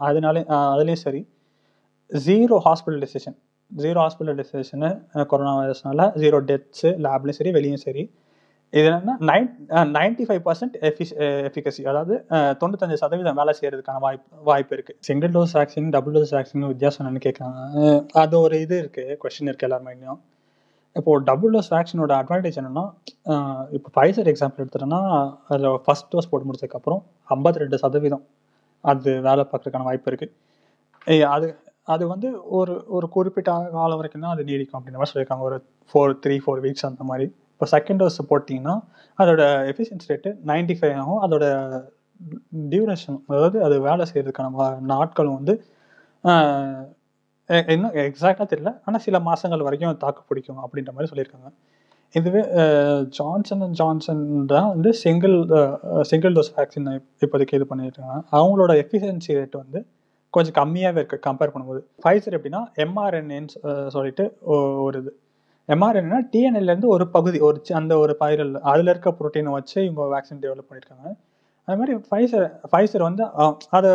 [SPEAKER 1] அதுலேயும் சரி zero hospitalisation zero hospitalisation corona வைரஸ்னால zero deaths லேப்லையும் சரி வெளியும் சரி. இது என்னன்னா nine ninety five percent efficacy அதாவது தொண்ணூத்தஞ்சு சதவீதம் வேலை செய்யறதுக்கான வாய்ப்பு வாய்ப்பு இருக்கு. Single dose vaccine double dose vaccine வித்தியாசம் என்னன்னு கேட்குறாங்க அது ஒரு இது இருக்கு கொஸ்டின் இருக்கு எல்லார் மைண்ட்லையும் இப்போ டபுள் டோஸ் வேக்சினோட அட்வான்டேஜ் என்னன்னா இப்போ ஃபைசர் எக்ஸாம்பிள் எடுத்துட்டோம்னா அதில் ஃபர்ஸ்ட் டோஸ் போட்டு முடிச்சதுக்கப்புறம் ஐம்பத்தி ரெண்டு சதவீதம் அது வேலை பார்க்கறதுக்கான வாய்ப்பு இருக்கு. அது அது வந்து ஒரு ஒரு குறிப்பிட்ட காலம் வரைக்கும் தான் அது நீடிக்கும் அப்படின்ற மாதிரி சொல்லியிருக்காங்க. ஒரு ஃபோர் த்ரீ ஃபோர் வீக்ஸ் அந்த மாதிரி. இப்போ செகண்ட் டோஸ் போட்டிங்கன்னா அதோட எஃபிஷியன்சி ரேட்டு நைன்டி ஃபைவ் ஆகும். அதோட டியூரேஷன் அதாவது அது வேலை செய்கிறதுக்கான நாட்களும் வந்து இன்னும் எக்ஸாக்டாக தெரியல. ஆனால் சில மாதங்கள் வரைக்கும் தாக்கு பிடிக்கும் அப்படின்ற மாதிரி சொல்லியிருக்காங்க. இதுவே ஜான்சன் அண்ட் ஜான்சன் தான் வந்து சிங்கிள் சிங்கிள் டோஸ் வேக்சின் இப்போதைக்கு இது பண்ணிட்டு இருக்காங்க. அவங்களோட எஃபிஷியன்சி ரேட் வந்து கொஞ்சம் கம்மியாகவே இருக்குது கம்பேர் பண்ணும்போது. ஃபைசர் எப்படின்னா எம்ஆர்என்ஏன்னு சொல்லிட்டு ஒரு இது. எம்ஆர்என்னா டிஎன்ஏலேருந்து ஒரு பகுதி ஒரு சி- அந்த ஒரு பயிரல் அதில் இருக்க ப்ரோட்டீனை வச்சு இவங்க வேக்சின் டெவலப் பண்ணியிருக்காங்க அது மாதிரி ஃபைசர் ஃபைசர் வந்து அதை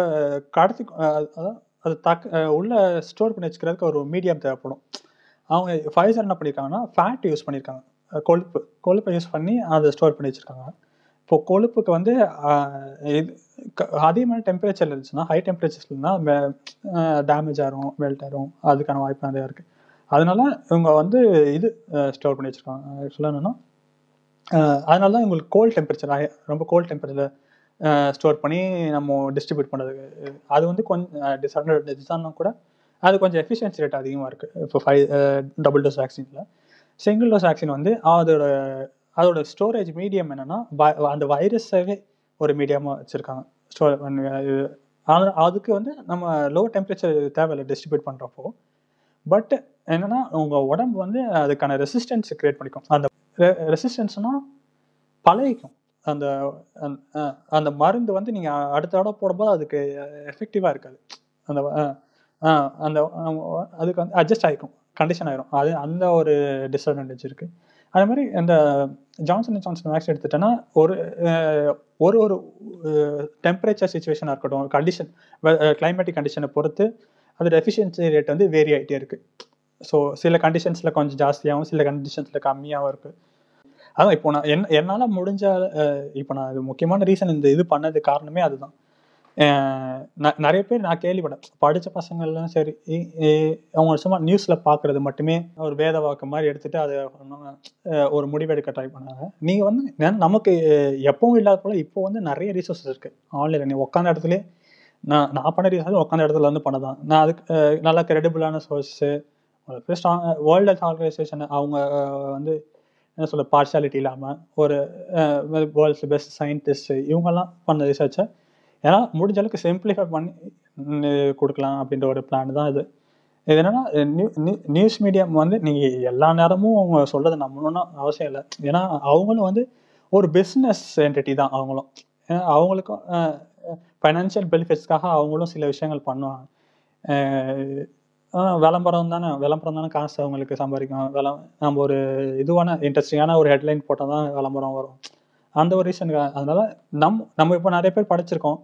[SPEAKER 1] கடத்தி அதாவது அது தக் உள்ளே ஸ்டோர் பண்ணி வச்சுக்கிறதுக்கு ஒரு மீடியம் தேவைப்படும். அவங்க ஃபைசர் என்ன பண்ணியிருக்காங்கன்னா ஃபேட் யூஸ் பண்ணியிருக்காங்க கொழுப்பு கொழுப்பை யூஸ் பண்ணி அதை ஸ்டோர் பண்ணி வச்சுருக்காங்க. இப்போ கொழுப்புக்கு வந்து இது அதிகமான டெம்பரேச்சர் இருந்துச்சுன்னா ஹை டெம்பரேச்சர்ஸ்னா டேமேஜ் ஆகும் மெல்ட் ஆகும் அதுக்கான வாய்ப்பு நிறையா இருக்குது அதனால இவங்க வந்து இது ஸ்டோர் பண்ணி வச்சுருக்காங்க. ஆக்சுவலாக என்னென்னா அதனால தான் இவங்களுக்கு கோல்ட் டெம்பரேச்சர் ரொம்ப கோல்ட் டெம்பரேச்சர் ஸ்டோர் பண்ணி நம்ம டிஸ்ட்ரிபியூட் பண்ணுறதுக்கு அது வந்து கொஞ்சம் டிஸ்அட்வான்டேஜ் தான் கூட அது கொஞ்சம் எஃபிஷியன்சி ரேட் அதிகமாக இருக்குது இப்போ ஃபைவ் டபுள் டோஸ் வேக்சினில் சிங்கிள் டோஸ் வேக்சின் வந்து அதோட அதோட ஸ்டோரேஜ் மீடியம் என்னன்னா அந்த வைரஸாகவே ஒரு மீடியமாக வச்சுருக்காங்க. ஸ்டோர் அதுக்கு வந்து நம்ம லோ டெம்பரேச்சர் தேவையில்லை டிஸ்ட்ரிபியூட் பண்ணுறப்போ பட் என்னன்னா உங்கள் உடம்பு வந்து அதுக்கான ரெசிஸ்டன்ஸ் க்ரியேட் பண்ணிக்கும். அந்த ரெசிஸ்டன்ஸ்னால் பழகிக்கும். அந்த அந்த- அந்த மருந்து வந்து நீங்கள் அடுத்த தடவை போடும்போது அதுக்கு எஃபெக்டிவாக இருக்காது. அந்த அந்த அதுக்கு வந்து அட்ஜஸ்ட் ஆகிக்கும் கண்டிஷன் ஆயிரும். அது அந்த ஒரு டிஸ்அட்வான்டேஜ் இருக்குது அதே மாதிரி இந்த ஜான்சன் அண்ட் ஜான்சன் வேக்சின் எடுத்துட்டேன்னா ஒரு ஒரு ஒரு டெம்பரேச்சர் சுச்சுவேஷனாக இருக்கட்டும் கண்டிஷன் கிளைமேட்டிக் கண்டிஷனை பொறுத்து அதோட எஃபிஷியன்சி ரேட் வந்து வேரி ஆகிட்டே இருக்குது ஸோ சில கண்டிஷன்ஸில் கொஞ்சம் ஜாஸ்தியாகவும் சில கண்டிஷன்ஸில் கம்மியாகவும் இருக்குது அதான் இப்போ நான் என் என்னால் முடிஞ்ச இப்போ நான் இது முக்கியமான ரீசன் இந்த இது பண்ணது காரணமே அதுதான். நிறைய பேர் நான் கேள்விப்பட்டேன். படித்த பசங்கள்லாம் சரி இ- அவங்க சும்மா நியூஸில் பார்க்குறது மட்டுமே ஒரு வேத வாக்கு மாதிரி எடுத்துட்டு அதை ஒரு முடிவெடுக்க ட்ரை பண்ணாங்க நீங்கள் வந்து நமக்கு எப்பவும் இல்லாத போல இப்போ வந்து நிறைய ரிசோர்ஸஸ் இருக்குது ஆன்லைனில் நீ உட்காந்த இடத்துல நான் நான் பண்ண ரீசன் உட்காந்த இடத்துல வந்து பண்ணதான். நான் அதுக்கு நல்லா நல்ல கிரெடிபிளான சோர்ஸு வேர்ல்டு ஹெல்த் ஆர்கனைசேஷன் அவங்க வந்து என்ன சொல்ல பார்ஷாலிட்டி இல்லாமல் ஒரு வேர்ல்ட்ஸ் பெஸ்ட் சயின்டிஸ்ட் இவங்கெல்லாம் பண்ண ரிசர்ச்சை ஏன்னா முடிஞ்ச அளவுக்கு சிம்பிளிஃபை பண்ணி கொடுக்கலாம் அப்படின்ற ஒரு பிளான் தான் இது. இது என்னன்னா நியூஸ் மீடியம் வந்து நீங்கள் எல்லா நேரமும் அவங்க சொல்கிறத நம்பணும்னு அவசியம் இல்லை. ஏன்னா அவங்களும் வந்து ஒரு பிஸ்னஸ் என்டிட்டி தான் அவங்களும். அவங்களுக்கும் ஃபைனான்சியல் பெனிஃபிட்ஸ்க்காக அவங்களும் சில விஷயங்கள் பண்ணுவாங்க. விளம்பரம் தானே விளம்பரம் தானே காசு அவங்களுக்கு சம்பாதிக்கும். விள நம்ம ஒரு இதுவான இன்ட்ரெஸ்டிங்கான ஒரு ஹெட்லைன் போட்டால் தான் விளம்பரம் வரும். அந்த ஒரு ரீசனுக்காக அதனால நம் நம்ம இப்போ நிறைய பேர் படிச்சிருக்கோம்.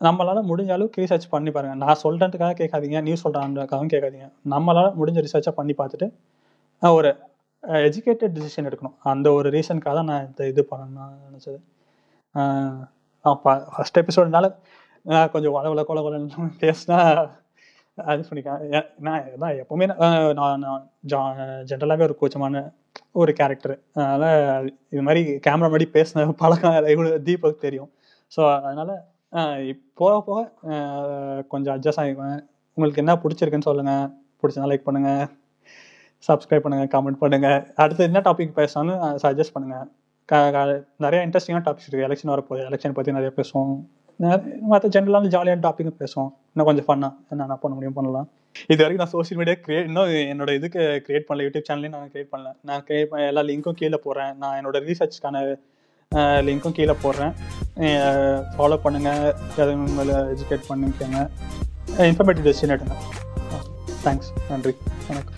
[SPEAKER 1] நம்மளால முடிஞ்ச அளவுக்கு ரீசர்ச் பண்ணி பாருங்க. நான் சொல்றதுக்காக கேட்காதீங்க நியூஸ் சொல்றான்றதுக்காகவும் கேட்காதீங்க. நம்மளால முடிஞ்ச ரிசர்ச்சை பண்ணி பார்த்துட்டு ஒரு எஜுகேட்டட் டிசிஷன் எடுக்கணும். அந்த ஒரு ரீசனுக்காக தான் நான் இந்த இது பண்ணணும்னு நினச்சது. அப்போ ஃபஸ்ட் எபிசோடுனால நான் கொஞ்சம் வள கொல கொலன்னு பேசினா அது பண்ணிக்கேன் நான் இதான் எப்பவுமே நான் நான் ஜா ஜென்ரலாகவே ஒரு கூச்சமான ஒரு கேரக்டர் அதனால் இது மாதிரி கேமரா மாதிரி பேசின பழக்கம் தீபக் தெரியும். ஸோ அதனால் போக போக கொஞ்சம் அட்ஜஸ்ட் ஆகிக்குவேன். உங்களுக்கு என்ன பிடிச்சிருக்குன்னு சொல்லுங்கள் பிடிச்சதுனா லைக் பண்ணுங்கள் சப்ஸ்கிரைப் பண்ணுங்கள் கமெண்ட் பண்ணுங்கள் அடுத்து என்ன டாபிக் பேசலாம்னு சஜஸ்ட் பண்ணுங்கள் க நிறைய இன்ட்ரெஸ்டிங்கான டாபிக்ஸ் இருக்குது எலெக்ஷன் வரப்போகுது. எலெக்ஷன் பற்றி நிறைய பேசுவோம். மற்ற ஜென்ரலான ஜாலியான டாப்பிக்கும் பேசுவோம். இன்னும் கொஞ்சம் ஃபன்னாக என்ன பண்ண முடியும் பண்ணலாம். இது வரைக்கும் நான் சோஷியல் மீடியா கிரியேட் இன்னும் என்னோட இதுக்கு கிரியேட் பண்ணல யூடியூப் சேனலையும் நான் கிரியேட் பண்ணல. நான் கிரியேட் எல்லா லிங்க்கும் கீழே போகிறேன் நான் என்னோட ரீசர்ச்க்கான லிங்க்கும் கீழே போடுறேன். ஃபாலோ பண்ணுங்கள் அதை உங்களை எஜுகேட் பண்ணிக்கோங்க இன்ஃபர்மேட்டிவ் டெசிஷன் எடுங்க. தேங்க்ஸ் நன்றி. வணக்கம்.